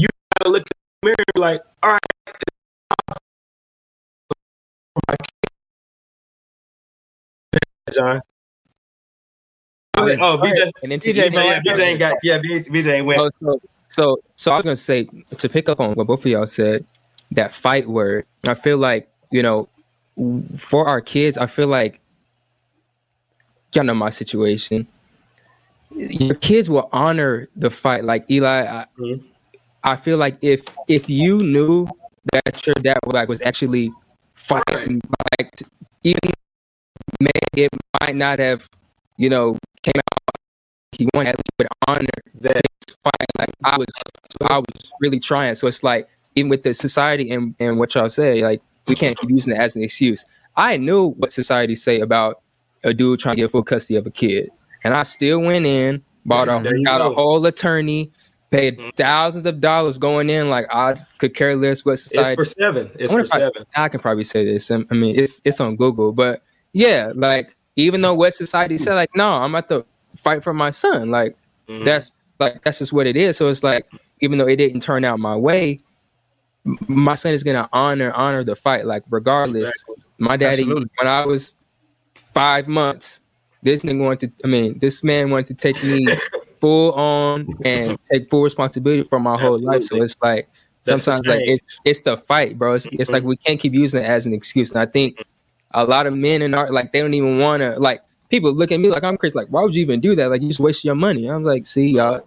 you gotta look in the mirror and be like, all right, John. Oh, BJ. And then TJ, TJ, bro. Yeah, BJ ain't got. Yeah, BJ ain't went. Oh, so, so, so I was gonna say to pick up on what both of y'all said, that fight word. I feel like you know, for our kids, I feel like y'all know my situation. Your kids will honor the fight. Like Eli, I, Mhm. I feel like if if you knew that your dad like was actually fighting, like even may it might not have, you know, came out he won at least would honor That fight. Like I was, I was really trying. So it's like even with the society and and what y'all say, like we can't keep using it as an excuse. I knew what society say about a dude trying to get full custody of a kid, and I still went in, bought a got go. a whole attorney, paid Mhm. thousands of dollars going in. Like I could care less what society. it's for seven. It's I for I- seven. I can probably say this. I I mean, it's it's on Google, but yeah, like even though what society hmm. said, like no, I'm at the fight for my son. Like Mhm. that's like that's just what it is. So it's like even though it didn't turn out my way, my son is gonna honor honor the fight. Like regardless, Exactly. my daddy Absolutely. when I was five months, this nigga wanted to. I mean, this man wanted to take me full on and take full responsibility for my whole life. So it's like That's sometimes like it, it's the fight, bro. It's, it's like mm-hmm. we can't keep using it as an excuse. And I think mm-hmm. A lot of men in art like they don't even want to like people look at me like I'm crazy. Like why would you even do that? Like you just waste your money. I'm like, see y'all,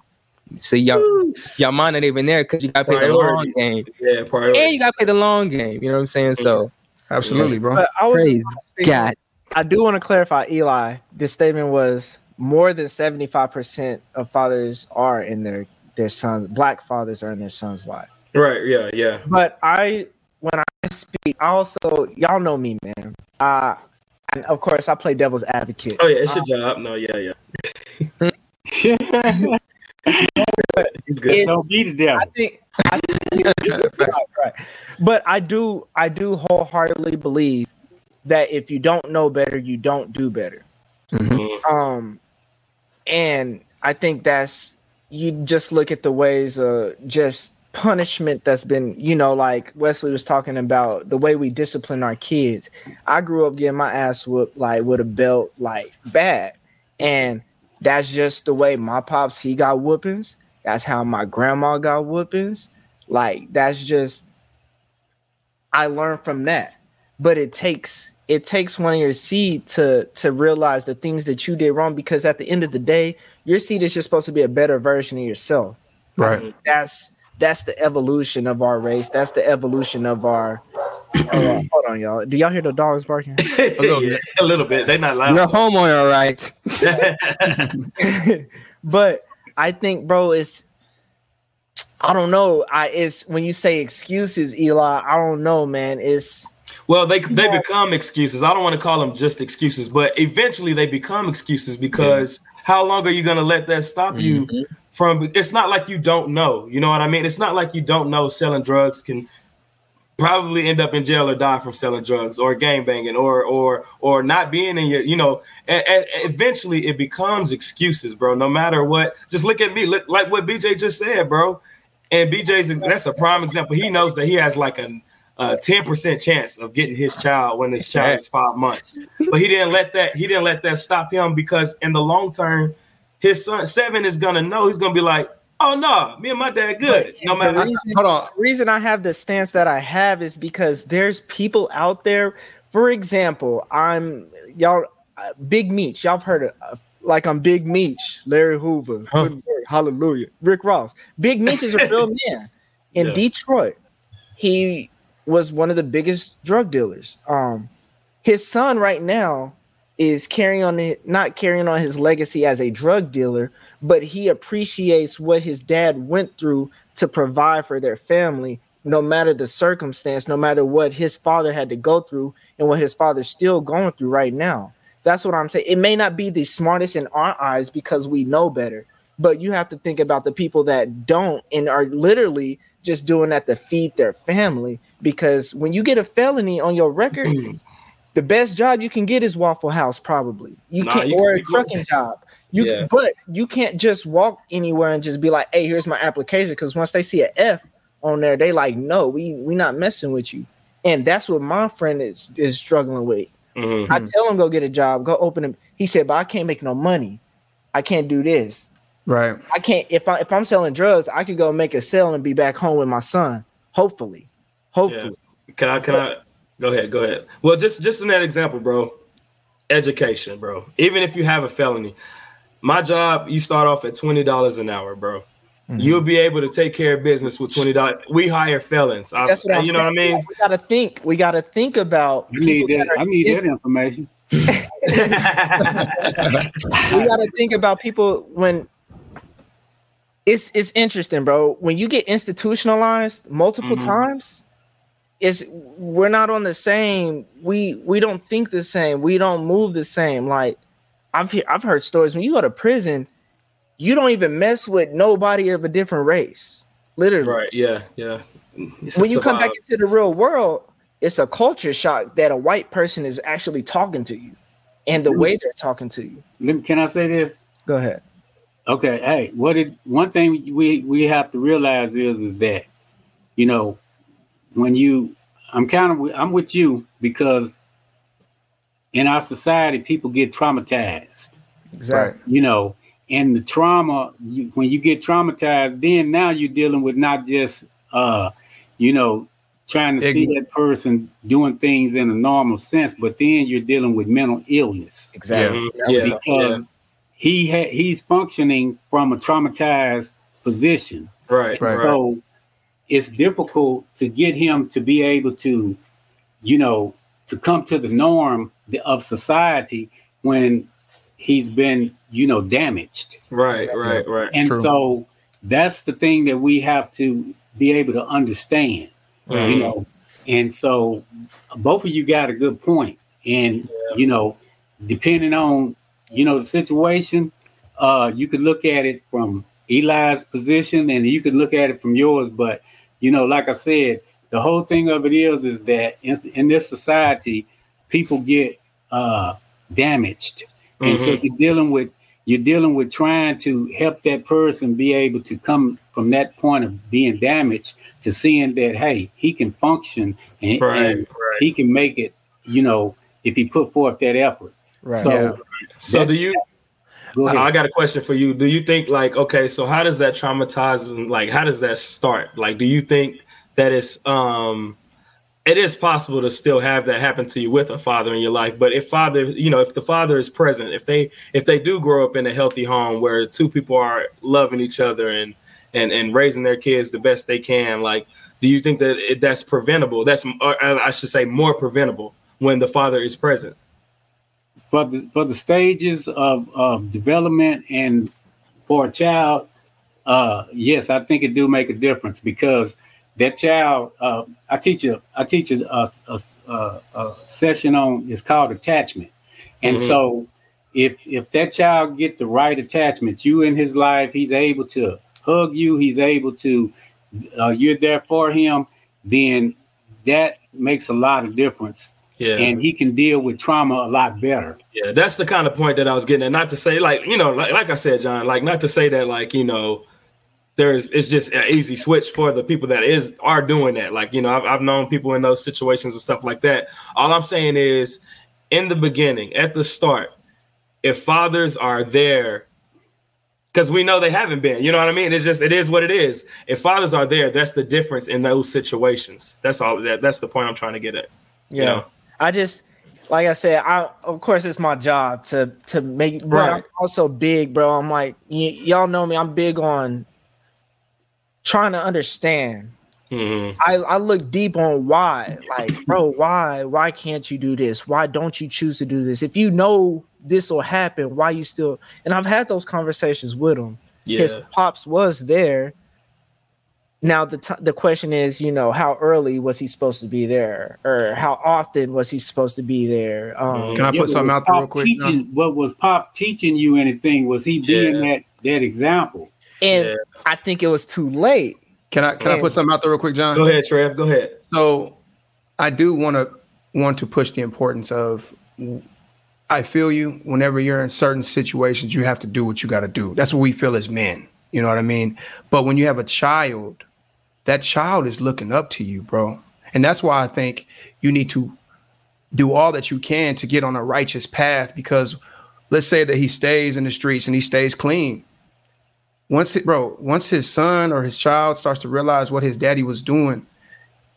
see y'all, y'all mind ain't even there because you got to play the long game Yeah, priority. and you got to play the long game. You know what I'm saying? So Absolutely, bro. But I was praise God. I do want to clarify, Eli. This statement was more than seventy five percent of fathers are in their their sons. Black fathers are in their sons' life. Right. Yeah. Yeah. But I, when I speak, I also y'all know me, man. Uh, and of course, I play devil's advocate. Oh yeah, it's your job. No. Yeah. Yeah. He's good. It- Don't be the devil. I think, I think right, right. But I do, I do wholeheartedly believe that if you don't know better, you don't do better. Mhm. Um, and I think that's you just look at the ways of just punishment that's been, you know, like Wesley was talking about the way we discipline our kids. I grew up getting my ass whooped like with a belt, like bad, and that's just the way my pops he got whoopings. That's how my grandma got whoopings. Like that's just I learned from that. But it takes it takes one of your seed to to realize the things that you did wrong because at the end of the day, your seed is just supposed to be a better version of yourself. Right. That's that's the evolution of our race. That's the evolution of our. Uh, hold on, y'all. Do y'all hear the dogs barking? a, little yeah, bit. a little bit. They're not You're home, loud. homeowner, right? but I think, bro, it's I don't know. I it's when you say excuses, Eli. I don't know, man. It's well, they they become excuses. I don't want to call them just excuses, but eventually they become excuses because how long are you going to let that stop you from? It's not like you don't know. You know what I mean? It's not like you don't know selling drugs can probably end up in jail or die from selling drugs or gang banging or or or not being in your you know and, eventually it becomes excuses bro no matter what just look at me look like what bj just said bro and bj's that's a prime example he knows that he has like a a 10% chance of getting his child when his child is five months but he didn't let that he didn't let that stop him because in the long term his son seven is gonna know he's gonna be like oh no me and my dad good no the matter reason, Hold on. the reason I have the stance that I have is because there's people out there. For example, I'm y'all uh, Big Meech. Y'all have heard of uh, like I'm Big Meech, Larry Hoover, Huh. Good hallelujah, Rick Ross. Big Meech is a real man in Yeah. Detroit. He was one of the biggest drug dealers. Um, his son right now is carrying on it, not carrying on his legacy as a drug dealer, but he appreciates what his dad went through to provide for their family, no matter the circumstance, no matter what his father had to go through and what his father's still going through right now. That's what I'm saying. It may not be the smartest in our eyes because we know better, but you have to think about the people that don't and are literally just doing that to feed their family. Because when you get a felony on your record, the best job you can get is Waffle House, probably. You Nah, can't you or can a be- trucking job. You Yeah. can, but you can't just walk anywhere and just be like, "Hey, here's my application." Because once they see an F on there, they like, "No, we we not messing with you." And that's what my friend is is struggling with. Mhm. I tell him go get a job, go open him. He said, "But I can't make no money. I can't do this. Right. I can't if I if I'm selling drugs, I could go make a sale and be back home with my son. Hopefully, hopefully." Can I? Can I? Go ahead. Go ahead. Well, just just in that example, bro. Education, bro. Even if you have a felony, my job, you start off at twenty dollars an hour, bro. Mm-hmm. You'll be able to take care of business with twenty dollars. We hire felons. I- That's what I'm you know what I saying. mean. We gotta think. We gotta think about. I need that. that are I need is- that information. we got to think about people when it's it's interesting, bro. When you get institutionalized multiple Mhm. times, it's we're not on the same. We we don't think the same. We don't move the same. Like I've he- I've heard stories when you go to prison, you don't even mess with nobody of a different race. Literally, right. Yeah. Yeah. It's when you come back into the real world, it's a culture shock that a white person is actually talking to you, and the way they're talking to you. Can I say this? Go ahead. Okay, hey, what did one thing we we have to realize is is that you know when you I'm kind of I'm with you because in our society people get traumatized, Exactly. you know, and the trauma you, when you get traumatized, then now you're dealing with not just uh you know trying to see that person doing things in a normal sense, but then you're dealing with mental illness Exactly. Yeah. because he ha- he's functioning from a traumatized position. yeah. Right. Right. Right. So it's difficult to get him to be able to, you know, to come to the norm of society when he's been, you know, damaged. Right. Right. Right. And True. so that's the thing that we have to be able to understand, Mhm. you know. And so both of you got a good point. And, you know, depending on, you know, the situation, uh, you could look at it from Eli's position and you could look at it from yours. But, you know, like I said, the whole thing of it is, is that in, in this society, people get uh, damaged. And so Mhm. you're dealing with you're dealing with trying to help that person be able to come from that point of being damaged to seeing that hey he can function and, Right. and Right. he can make it you know if he put forth that effort Right. so Yeah. So do you? Go ahead. I got a question for you. Do you think like okay, so how does that traumatize like how does that start? Like do you think that it's um it is possible to still have that happen to you with a father in your life, but if father, you know, if the father is present, if they if they do grow up in a healthy home where two people are loving each other and and and raising their kids the best they can, like do you think that it, that's preventable? That's I should say more preventable when the father is present. For the for the stages of, of development and for a child, uh, yes, I think it do make a difference because that child. Uh, I teach a I teach a, a, a, a, session on it's called attachment, and Mhm. so if if that child get the right attachment, you in his life, he's able to hug you, he's able to, uh, you're there for him, then that makes a lot of difference, Yeah. and he can deal with trauma a lot better. Yeah, that's the kind of point that I was getting at. Not to say like, you know, like, like I said, John, like not to say that like, you know, there's it's just an easy switch for the people that is are doing that. Like, you know, I've, I've known people in those situations and stuff like that. All I'm saying is in the beginning, at the start, if fathers are there, because we know they haven't been, you know what I mean? It's just it is what it is. If fathers are there, that's the difference in those situations. That's all that that's the point I'm trying to get at. Yeah. You know? I just like I said, I of course it's my job to to make, but I'm also big, bro. I'm like y- y'all know me. I'm big on trying to understand. Mhm. I I look deep on why, like, bro, why why can't you do this? Why don't you choose to do this? If you know this will happen, why you still? And I've had those conversations with him. Yeah. His pops was there. Now the t- the question is, you know, how early was he supposed to be there, or how often was he supposed to be there? Um, Can I put but something out there real quick? Teaching, what was Pop teaching you anything? Was he being Yeah. that that example? and Yeah. I think it was too late. Can I can I put something out there real quick, John? Go ahead, Trev. Go ahead. So I do want to want to push the importance of I feel you whenever you're in certain situations you have to do what you got to do. That's what we feel as men. You know what I mean? But when you have a child, that child is looking up to you, bro. And that's why I think you need to do all that you can to get on a righteous path because let's say that he stays in the streets and he stays clean. Once it, bro, once his son or his child starts to realize what his daddy was doing,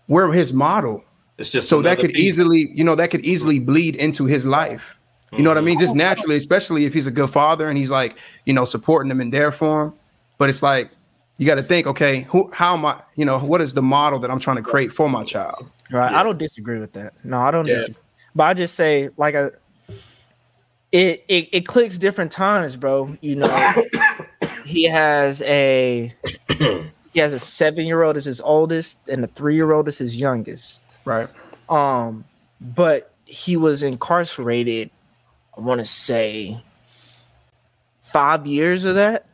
we're his model. It's just So that could piece. easily, you know, that could easily bleed into his life. You know what I mean? Just mm-hmm. naturally, especially if he's a good father and he's like, you know, supporting them and there for him. But it's like you got to think, okay, who, how am I? You know, what is the model that I'm trying to create for my child? Right. Yeah. I don't disagree with that. No, I don't Yeah. disagree. But I just say like a it, it it clicks different times, bro. You know, he has a he has a seven year old as his oldest and a three year old as his youngest. Right. Um, but he was incarcerated, I want to say five years of that.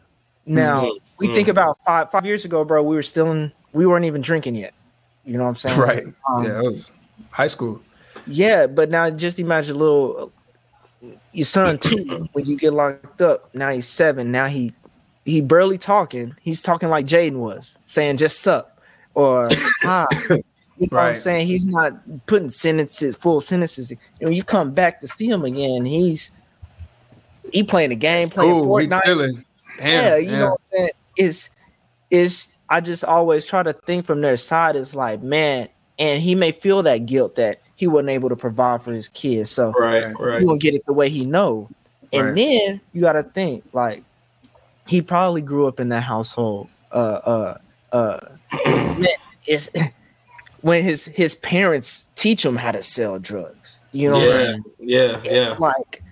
Now Mhm. We think about five five years ago, bro, we were still in we weren't even drinking yet. You know what I'm saying? Right. Um, yeah, it was high school. yeah, but now just imagine little your son too. when you get locked up, now he's seven. Now he he barely talking. He's talking like Jaden was, saying just sup or hi. You know what I'm saying? He's not putting sentences, full sentences. And when you come back to see him again, he's he playing the game, playing Ooh, Fortnite. chilling. Damn, yeah, you yeah. know what I'm saying? Is is I just always try to think from their side. It's like, man, and he may feel that guilt that he wasn't able to provide for his kids. So Right, right. he won't get it the way he know. And Right. then you got to think like he probably grew up in that household. Uh, uh, uh, man, it's when his his parents teach him how to sell drugs. You know, what I Yeah, mean? yeah, yeah. like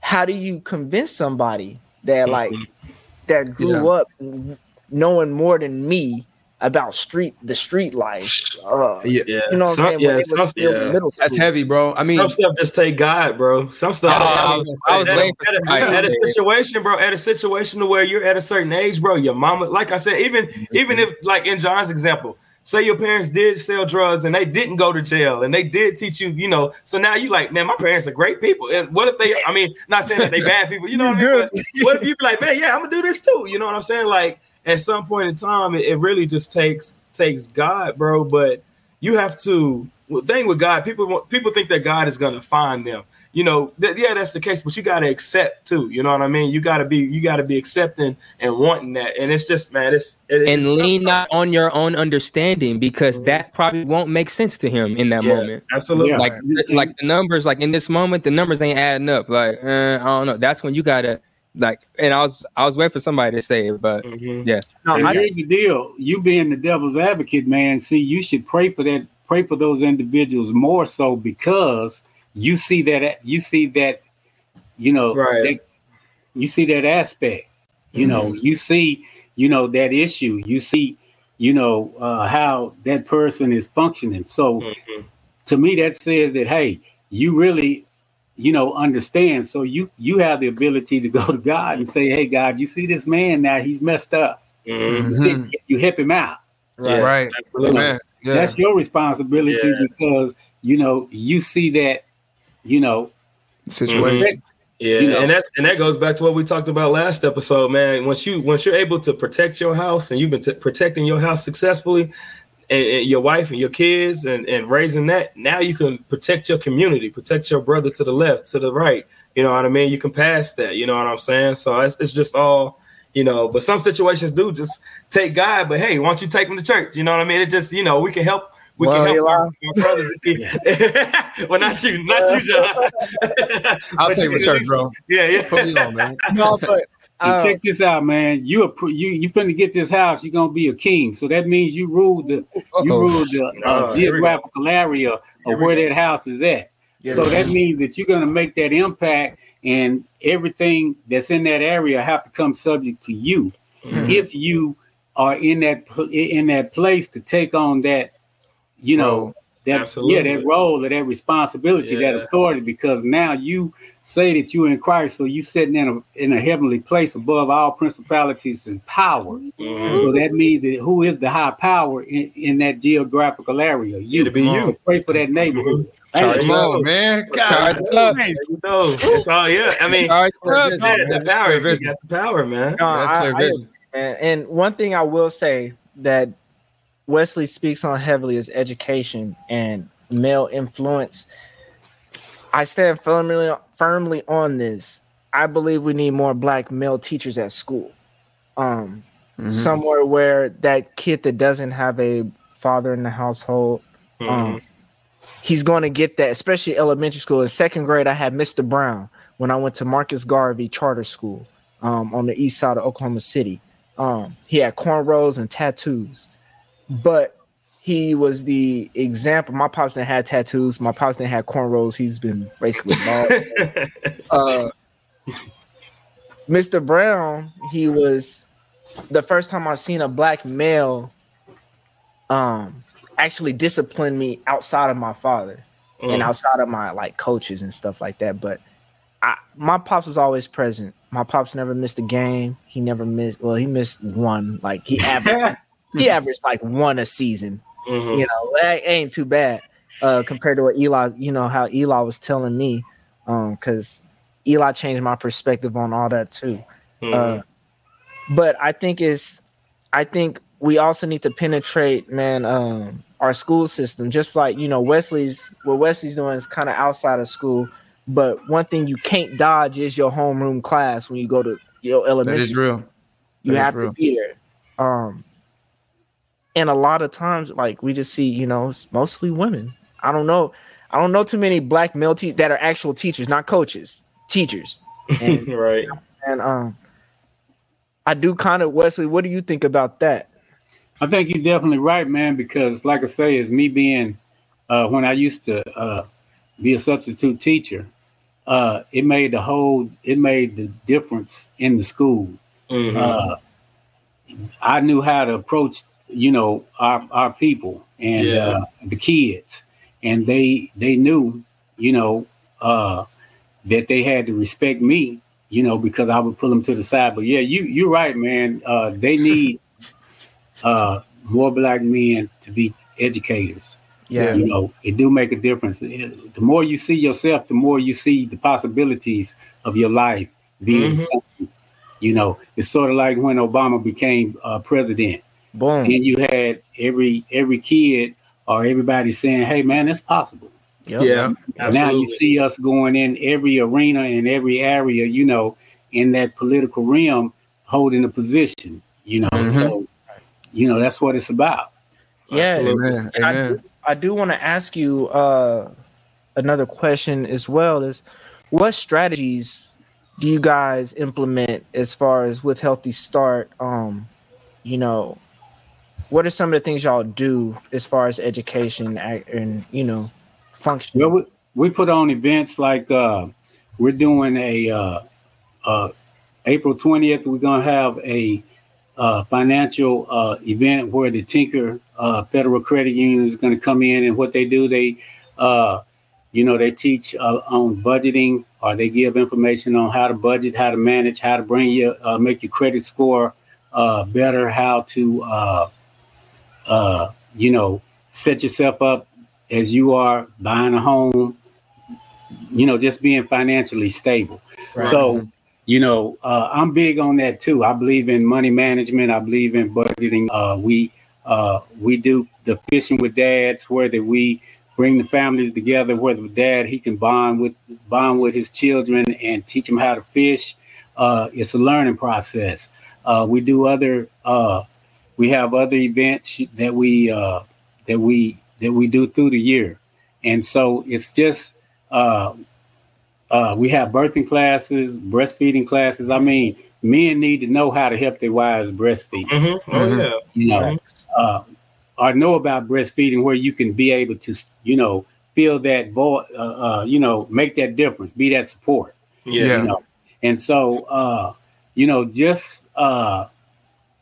how do you convince somebody that like Mhm. That grew Yeah. up knowing more than me about street the street life? Uh, Yeah. Yeah, You know what Some- I'm saying? yeah, some- yeah. middle That's heavy, bro. I mean, some stuff just take God, bro. Some stuff. Oh, I was- I was at, waiting for at, a- at a to say it. situation, bro. At a situation to where you're at a certain age, bro. Your mama, like I said, even even if like in John's example, say your parents did sell drugs and they didn't go to jail and they did teach you, you know. So now you like, man, my parents are great people. And what if they? I mean, not saying that they bad people, you know what I mean? But what if you be like, man, yeah, I'm gonna do this too. You know what I'm saying? Like at some point in time, it, it really just takes takes God, bro. But you have to. Well, thing with God, people people think that God is gonna find them. You know, that, yeah, that's the case, but you gotta accept too. You know what I mean? You gotta be you gotta be accepting and wanting that. And it's just, man, it's it, and it's lean not on your own understanding because that probably won't make sense to him in that Yeah, moment. Absolutely. Yeah. Like, like the numbers, like in this moment, the numbers ain't adding up. Like, uh, I don't know. That's when you gotta like. And I was, I was waiting for somebody to say it, but Mhm. No, and I, here's the deal: you being the devil's advocate, man. See, you should pray for that. Pray for those individuals more so because you see that. You see that. You know, Right. that- you see that aspect. You know, you see, you know that issue. You see, you know uh, how that person is functioning. So, Mhm. to me, that says that hey, you really, you know, understand. So you you have the ability to go to God and say, hey, God, you see this man now? He's messed up. Mhm. Mhm. You help him out. Yeah, right. absolutely. Man. Yeah. That's your responsibility Yeah. because you know you see that you know Situation. respect- Yeah, You know? and that's and that goes back to what we talked about last episode, man. Once you once you're able to protect your house and you've been t- protecting your house successfully, and, and your wife and your kids and and raising that, now you can protect your community, protect your brother to the left, to the right. You know what I mean? You can pass that. You know what I'm saying? So it's, it's just all. You know, but some situations do just take God. But hey, why don't you take them to church? You know what I mean? It just, you know, we can help we Well, can help Eli. our, our brothers. well, not you, not you, John. I'll take you can at research, least- bro. Yeah, yeah. Put me on, man. no, but And uh, check this out, man. You a, you you finna get this house. You're gonna be a king. So that means you rule the you Uh-oh. rule the uh, Oh, here we go. geographical area of where go. that house is at. Yeah, so yeah. that means that you're gonna make that impact, and everything that's in that area have to come subject to you Mhm. if you are in that pl- in that place to take on that, you know, Role. that Absolutely. yeah, that role or that responsibility, that authority, because now you say that you're in Christ, so you sitting in a in a heavenly place above all principalities and powers. Mhm. So that means that who is the high power in, in that geographical area? You It'll be So you. pray for that neighborhood. Charge Come on, man. God. Charge up. There you go. It's all yeah. I mean, Charge up. yeah, the power. Clear You got the power, man. no, That's I- clear I- vision. And, and one thing I will say that Wesley speaks on heavily is education and male influence. I stand firmly firmly on this. I believe we need more black male teachers at school. Um, Mhm. somewhere where that kid that doesn't have a father in the household, Mhm. um, he's going to get that, especially elementary school. In second grade, I had Mr. Brown when I went to Marcus Garvey Charter School um, on the east side of Oklahoma City. Um, he had cornrows and tattoos, but he was the example. My pops didn't have tattoos. My pops didn't have cornrows. He's been basically bald. uh, Mr. Brown, he was the first time I seen a black male um actually discipline me outside of my father and Mhm. outside of my like coaches and stuff like that. But I, my pops was always present. My pops never missed a game. He never missed. Well, he missed one. Like he averaged, he averaged like one a season. Mhm. You know, that ain't too bad uh, compared to what Eli. You know how Eli was telling me, um, because Eli changed my perspective on all that too. Mhm. Uh, but I think it's, I think we also need to penetrate, man, um, our school system. Just like you know, Wesley's what Wesley's doing is kind of outside of school. But one thing you can't dodge is your homeroom class when you go to your elementary. is real. you that is have real. to be there. Um, and a lot of times, like we just see, you know, it's mostly women. I don't know. I don't know too many black male te- that are actual teachers, not coaches, teachers. And right. and um I do kind of Wesley, what do you think about that? I think you're definitely right, man, because like I say, it's me being uh, when I used to uh, be a substitute teacher, uh, it made the whole it made the difference in the school. Mhm. Uh, I knew how to approach, you know, our, our people and Yeah. uh, the kids, and they they knew, you know, uh, that they had to respect me, you know, because I would pull them to the side. But yeah, you you're right, man. Uh, they need uh, more black men to be educators. Yeah. You know, it do make a difference. It- the more you see yourself, the more you see the possibilities of your life being Mhm. You know, it's sort of like when Obama became uh, president, Boom. and you had every every kid or everybody saying, "Hey, man, it's possible." Yep. Yeah. Now you see us going in every arena in every area, you know, in that political realm, holding a position. You know, Mhm. so you know that's what it's about. Yeah. Absolutely. Amen. And I Amen. do, I do want to ask you uh, another question as well is what strategies do you guys implement as far as with healthy start um you know what are some of the things y'all do as far as education and, you know function Well, we, we put on events like uh, we're doing a uh, uh, April twentieth. We're gonna have a uh, financial uh, event where the Tinker uh, Federal Credit Union is to come in, and what they do, they, you know, they teach on budgeting, or they give information on how to budget, how to manage, how to bring your make your credit score better, how to, uh, uh, you know, set yourself up as you are buying a home, you know, just being financially stable. So, you know, uh, I'm big on that too. I believe in money management. I believe in budgeting. Uh, we uh, we do the fishing with dads, where that we bring the families together. Where the dad he can bond with bond with his children and teach them how to fish. Uh, it's a learning process. Uh, we do other. We have other events that we uh, that we that we do through the year. And so it's just uh, uh, we have birthing classes, breastfeeding classes. I mean, men need to know how to help their wives breastfeed. Mm-hmm. Oh Mhm. yeah. You know, uh, or know about breastfeeding where you can be able to, you know, feel that void, uh, uh, you know, make that difference, be that support. Yeah. Yeah. You know, and so, uh, you know, just, uh,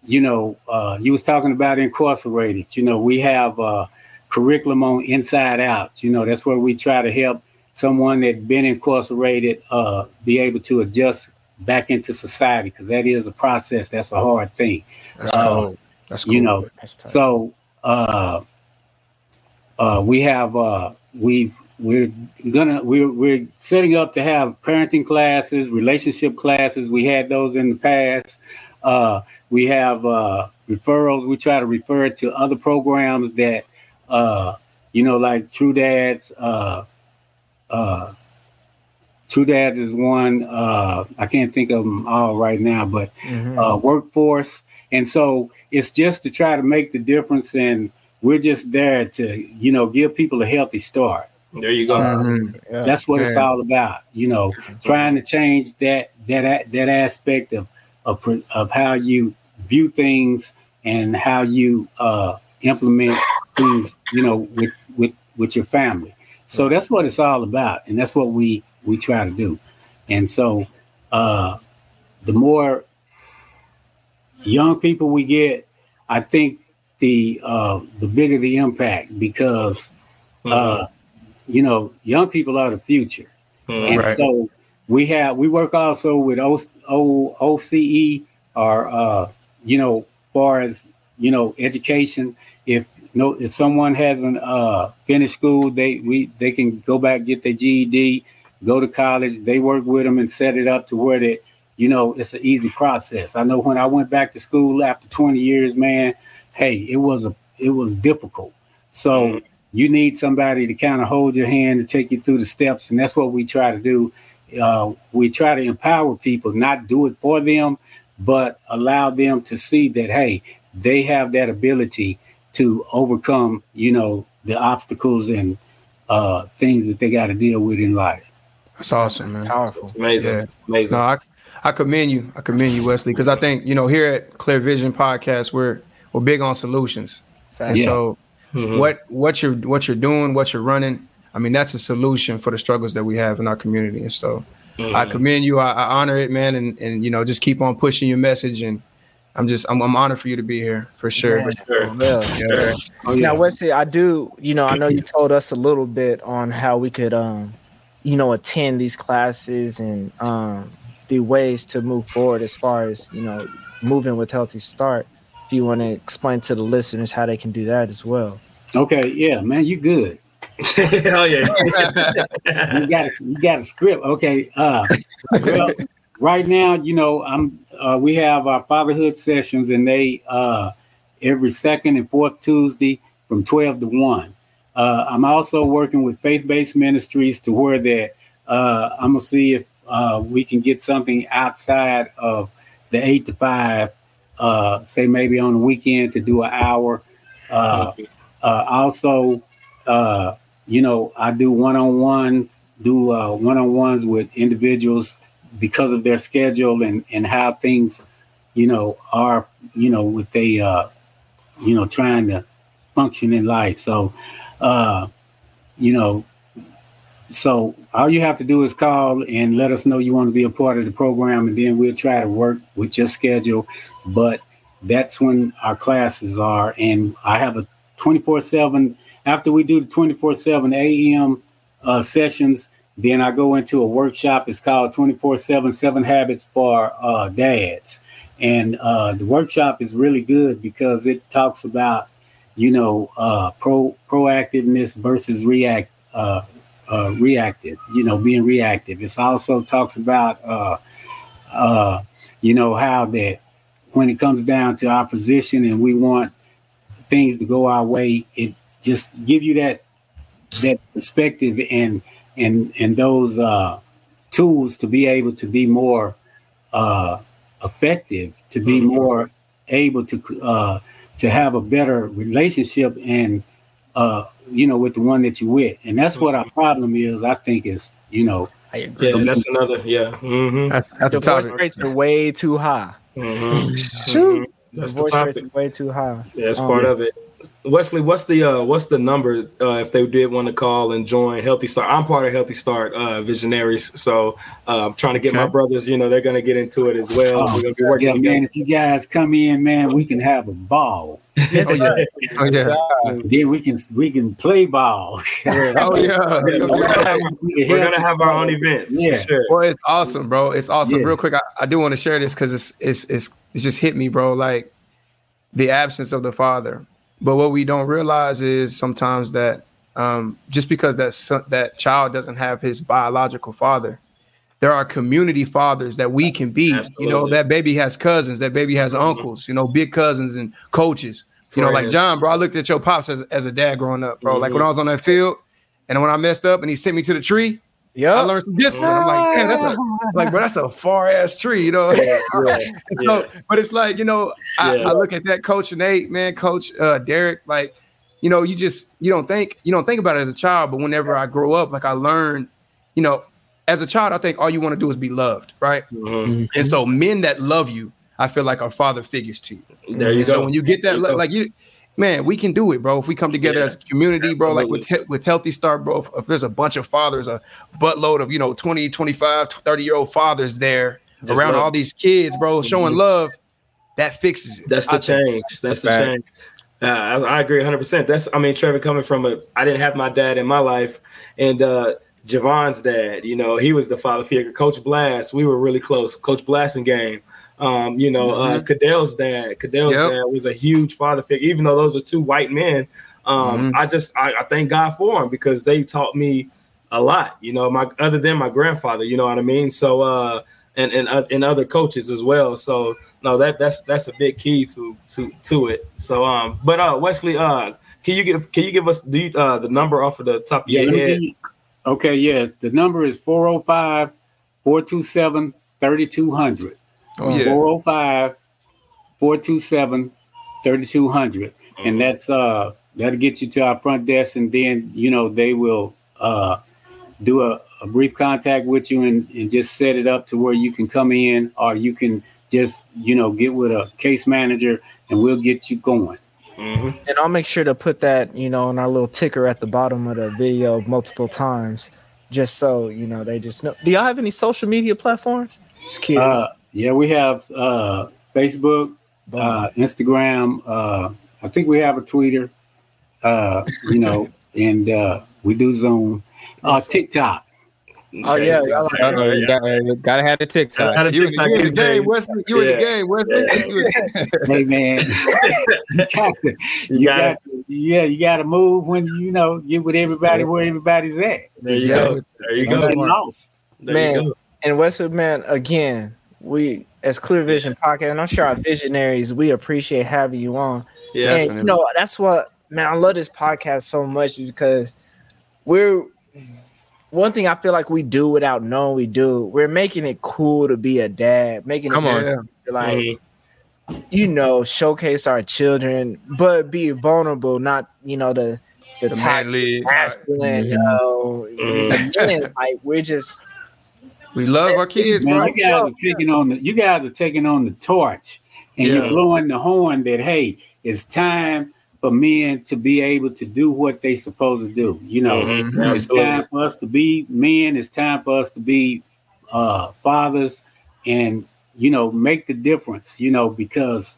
you know, uh, you was talking about incarcerated. You know, we have uh, curriculum on Inside Out. You know, that's where we try to help someone that been incarcerated uh, be able to adjust back into society because that is a process. That's a hard thing. That's Uh, cool. That's cool. You know, That's tough. so uh, uh, we have uh, we we're gonna we're we're setting up to have parenting classes, relationship classes. We had those in the past. Uh, we have uh, referrals. We try to refer to other programs that uh, you know, like True Dads. Uh, uh, True Dads is one. Uh, I can't think of them all right now, but Mhm. uh, workforce. And so it's just to try to make the difference. And we're just there to, you know, give people a healthy start. There you go. Yeah. That's what it's all about, you know, trying to change that that that aspect of of, of how you view things and how you uh, implement things, you know, with with with your family. So that's what it's all about, and that's what we we try to do. And so, uh, the more young people we get, I think the uh, the bigger the impact because uh, you know young people are the future, Mhm. and Right. so we have we work also with o, o, OCE or uh, you know far as you know education. If no if someone hasn't uh, finished school, they we they can go back get their GED, go to college. They work with them and set it up to where they you know it's an easy process. I know when I went back to school after 20 years, man, hey, it was a it was difficult. So Mhm. you need somebody to kind of hold your hand and take you through the steps, and that's what we try to do. Uh, we try to empower people, not do it for them, but allow them to see that hey, they have that ability to overcome, you know, the obstacles and uh, things that they got to deal with in life. That's awesome, man. Powerful. It's amazing. Yeah. It's amazing. No, I, I commend you. I commend you, Wesley, because I think you know here at Clear Vision Podcast, we're we're big on solutions. And Yeah. so, Mhm. what what you're what you're doing, what you're running, I mean, that's a solution for the struggles that we have in our community. And so, I Mhm. commend you. I, I honor it, man, and and you know, just keep on pushing your message. And I'm just I'm, I'm honored for you to be here for sure. Yeah. Sure. Well, Yeah. Oh, yeah. Now, Wesley, I do, you know, I know you told us a little bit on how we could, um, you know, attend these classes and um, the ways to move forward as far as, you know, moving with Healthy Start. If you want to explain to the listeners how they can do that as well. Okay, yeah, man, you good. Hell yeah. you got a, you got a script. Okay. Uh, well, right now, you know, I'm uh, we have our fatherhood sessions, and they uh, every second and fourth Tuesday from twelve to one. Uh, I'm also working with faith-based ministries to where that uh, I'm gonna see if uh, we can get something outside of the eight to five. Uh, say maybe on the weekend to do an hour. Uh, uh, also, uh, you know, I do one-on-one, do uh, one-on-ones with individuals because of their schedule and and how things, you know, are, you know, with they, uh, you know, trying to function in life. So, uh, you know, so all you have to do is call and let us know you want to be a part of the program, and then we'll try to work with your schedule. But that's when our classes are, and I have a 24 7 after we do the 24 7 AM uh, sessions, then I go into a workshop. It's called 24 7 Seven Habits for uh, Dads. And uh, the workshop is really good because it talks about, you know, uh, pro proactiveness versus react uh, uh, reactive. You know, being reactive. It also talks about, you know, how that when it comes down to our position and we want things to go our way, it just give you that that perspective and and and those uh, tools to be able to be more uh, effective, to be Mhm. more able to uh, to have a better relationship and uh, you know, with the one that you with, and that's what our problem is. I think is, you know, I agree. Yeah, that's another. Yeah. Mm-hmm. That's, that's the Divorce topic. rates are way too high. Mm-hmm. Shoot. That's the Divorce rates topic. are way too high. Yeah, that's Um, part of it. Wesley, what's the uh what's the number uh if they did want to call and join Healthy Start? I'm part of Healthy Start uh Visionaries, so uh, I'm trying to get my brothers, you know, they're gonna get into it as well. Oh, We're be working yeah, together. man. If you guys come in, man, we can have a ball. Oh yeah. Oh yeah. Then we can we can play ball. Oh yeah. We're gonna have, we're gonna have our own events. for Yeah. sure. Well, it's awesome, bro. It's awesome. Yeah. Real quick, I, I do want to share this because it's it's it's it's just hit me, bro. Like the absence of the father. But what we don't realize is sometimes that um, just because that son, that child doesn't have his biological father, there are community fathers that we can be. You know, that baby has cousins, that baby has uncles, you know, big cousins and coaches. You know, like John, bro. I looked at your pops as, as a dad growing up, bro. Like when I was on that field, and when I messed up, and he sent me to the tree, I Yep. learned some discipline. I'm like, damn, that's a, like, bro, that's a far ass tree, you know. Yeah, yeah, And so, but it's like, you know, I, Yeah. I look at that coach Nate, man, coach uh, Derek, like, you know, you just you don't think you don't think about it as a child, but whenever I grow up, like I learned, you know, as a child, I think all you want to do is be loved, right? Mhm. And so, men that love you, I feel like are father figures to you. There you And go. So when you get that, you lo- go. like you, man, we can do it, bro. If we come together Yeah, as a community, bro, like with with Healthy Start, bro. If, if there's a bunch of fathers, a buttload of you know 20, 25, 30 year old fathers there Just around love. all these kids, bro, showing love, that fixes it. That's the I think. change. That's the change. Uh, I, I agree 100. percent That's I mean Trevor coming from a I didn't have my dad in my life, and uh Javon's dad, you know, he was the father figure. Coach Blast, we were really close. Coach Blast Blasting game. Um, you know, uh Cadell's dad, Cadell's Yep. dad was a huge father figure. Even though those are two white men, um, Mhm. I just I, I thank God for them because they taught me a lot. You know, my other than my grandfather, you know what I mean. So uh, and and uh, and other coaches as well. So no, that that's that's a big key to to to it. So um, but uh, Wesley, uh, can you give can you give us the uh the number off of the top of Yeah, your let head? me- okay, yes. The number is 405 427 3200. Oh yeah. 405 427 3200. Mm-hmm. And that's uh that'll get you to our front desk, and then you know they will uh do a, a brief contact with you and, and just set it up to where you can come in or you can just you know get with a case manager and we'll get you going. Mhm. And I'll make sure to put that, you know, on our little ticker at the bottom of the video multiple times, just so you know they just know. Do y'all have any social media platforms? Just kidding. Uh, yeah, we have uh, Facebook, uh, Instagram. Uh, I think we have a Twitter. Uh, you know, and uh, we do Zoom. Uh, TikTok. oh yeah, y'all like- Uh-oh, you got, uh, gotta have the TikTok. How to You in, TikTok you in the these game. Wesley. You in Yeah. the game, Wesley. hey man, you got to, you, got got to, yeah, you got to move when you know get with everybody where everybody's at. There you Exactly. go. There you go. lost. There Man. you go. and Westwood man, again, we as Clear Vision Podcast, and I'm sure our visionaries, we appreciate having you on. Yeah. and you know, that's what man, I love this podcast so much because we're one thing I feel like we do without knowing we do, we're making it cool to be a dad, making Come it on. like Mhm. you know, showcase our children, but be vulnerable, not you know the the, The manly. masculine. Mhm. You know, Mhm. again, like we're just We love our kids, Man, bro. you guys are taking on the you guys are taking on the torch, and Yeah. you're blowing the horn that hey, it's time for men to be able to do what they supposed to do. You know, Mhm. it's Absolutely. time for us to be men. It's time for us to be uh, fathers, and you know, make the difference. You know, because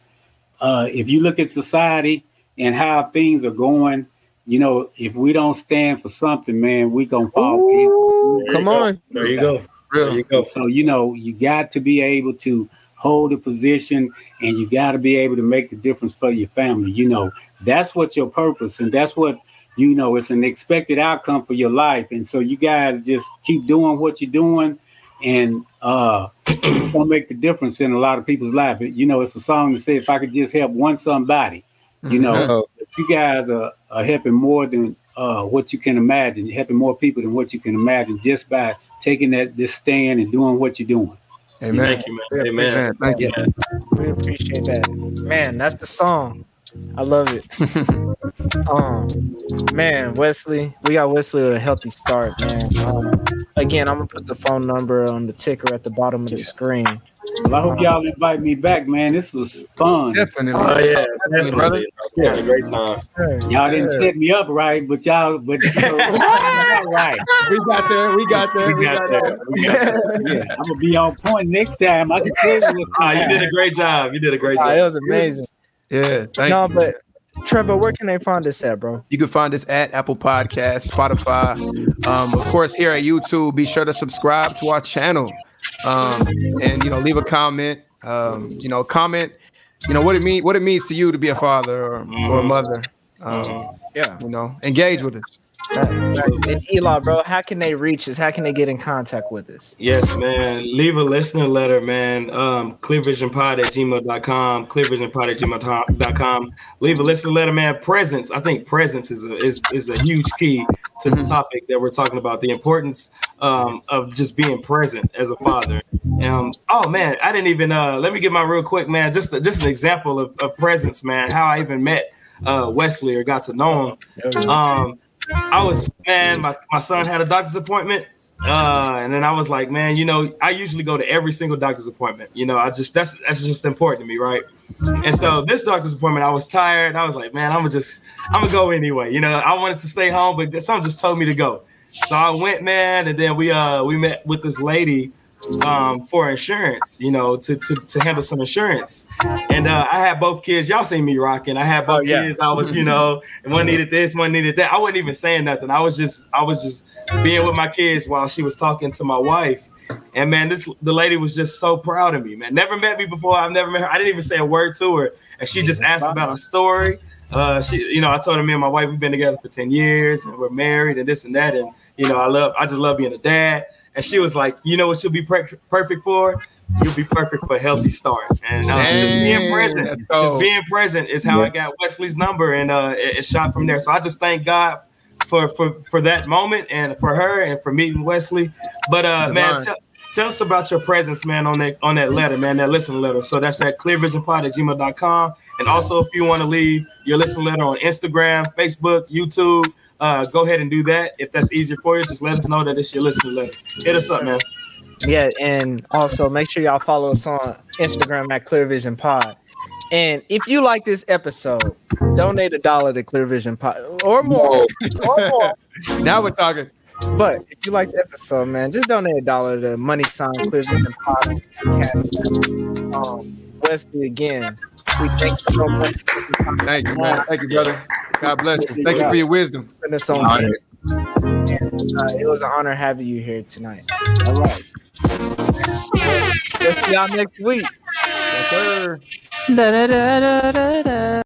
uh, if you look at society and how things are going, you know, if we don't stand for something, man, we gonna fall. Ooh, come on. There you go. There Real. you go. So you know, you got to be able to hold a position, and you got to be able to make the difference for your family. You know, that's what your purpose, and that's what you know. It's an expected outcome for your life, and so you guys just keep doing what you're doing, and uh, it's gonna make the difference in a lot of people's life. You know, it's a song that says, "If I could just help one somebody," you know, Uh-oh. you guys are, are helping more than uh, what you can imagine. You're helping more people than what you can imagine just by taking that this stand and doing what you're doing. Amen. Thank you, man. Amen. Man, thank you. Yeah. we appreciate that. Man, that's the song. I love it. Um, man, Wesley, we got Wesley a healthy start, man. Um, again, I'm gonna put the phone number on the ticker at the bottom of the screen. Well, I hope y'all invite me back, man. This was fun. Definitely. Oh yeah, Definitely, brother. definitely. We had a great time. Y'all didn't set me up right, but y'all, but you know, all right. We got there. We got there. We got there. We got there. Yeah, I'm gonna be on point next time. I can tell you what's Ah, going you did a great job. You did a great Wow, job. it was amazing. Yeah. Thank No, you. but Trevor, where can they find this at, bro? You can find us at Apple Podcasts, Spotify, um, of course here at YouTube. Be sure to subscribe to our channel, um, and you know leave a comment. Um, you know, comment. You know what it mean, what it means to you to be a father or, or a mother. Um, Yeah. you know, engage with us. And Eli, bro, how can they reach us? How can they get in contact with us? Yes, man. Leave a listener letter, man. Um, clearvisionpod at gmail.com, clearvisionpod at gmail.com. Leave a listener letter, man. Presence. I think presence is a, is, is a huge key to the topic that we're talking about. The importance um, of just being present as a father. Um, oh man, I didn't even uh let me get my real quick, man. Just just an example of, of presence, man. How I even met uh Wesley or got to know him. Um I was man, my, my son had a doctor's appointment. Uh, and then I was like, man, you know, I usually go to every single doctor's appointment. You know, I just that's that's just important to me, right? And so this doctor's appointment, I was tired. I was like, man, I'm gonna just I'm gonna go anyway. You know, I wanted to stay home, but someone just told me to go. So I went, man, and then we uh we met with this lady um for insurance, you know, to to, to handle some insurance. And uh I had both kids. Y'all seen me rocking. I had both Oh, yeah. kids. I was, you know, one needed this, one needed that. I wasn't even saying nothing. I was just I was just being with my kids while she was talking to my wife. And man, this the lady was just so proud of me, man. Never met me before. I've never met her. I didn't even say a word to her. And she just asked about a story. Uh, she, you know, I told her me and my wife we've been together for 10 years and we're married and this and that. And you know, I love I just love being a dad. And she was like, you know what you'll be per- perfect for? You'll be perfect for a healthy start. And uh, just being present, just being present is how I got Wesley's number and uh it, it shot from there. So I just thank God for for for that moment and for her and for meeting Wesley. But uh man, tell, tell us about your presence, man, on that on that letter, man, that listen letter. So that's at clearvisionpod at gmail.com. And also if you want to leave your listen letter on Instagram, Facebook, YouTube, uh, go ahead and do that. If that's easier for you, just let us know that it's your listening letter. Hit us up, man. Yeah, and also make sure y'all follow us on Instagram at Clear Vision Pod. And if you like this episode, donate a dollar to Clear Vision Pod or more, or more. Now we're talking. But if you like the episode, man, just donate a dollar to Money Sign Clear Vision Pod. Um, Wesley again. We thank you so much Thank you, man. Thank you, brother. God bless you. Thank you for your wisdom. putting us on. Honor. And, uh, it was an honor having you here tonight. All right. We'll see y'all next week. Yes, sir. Da, da, da, da, da, da.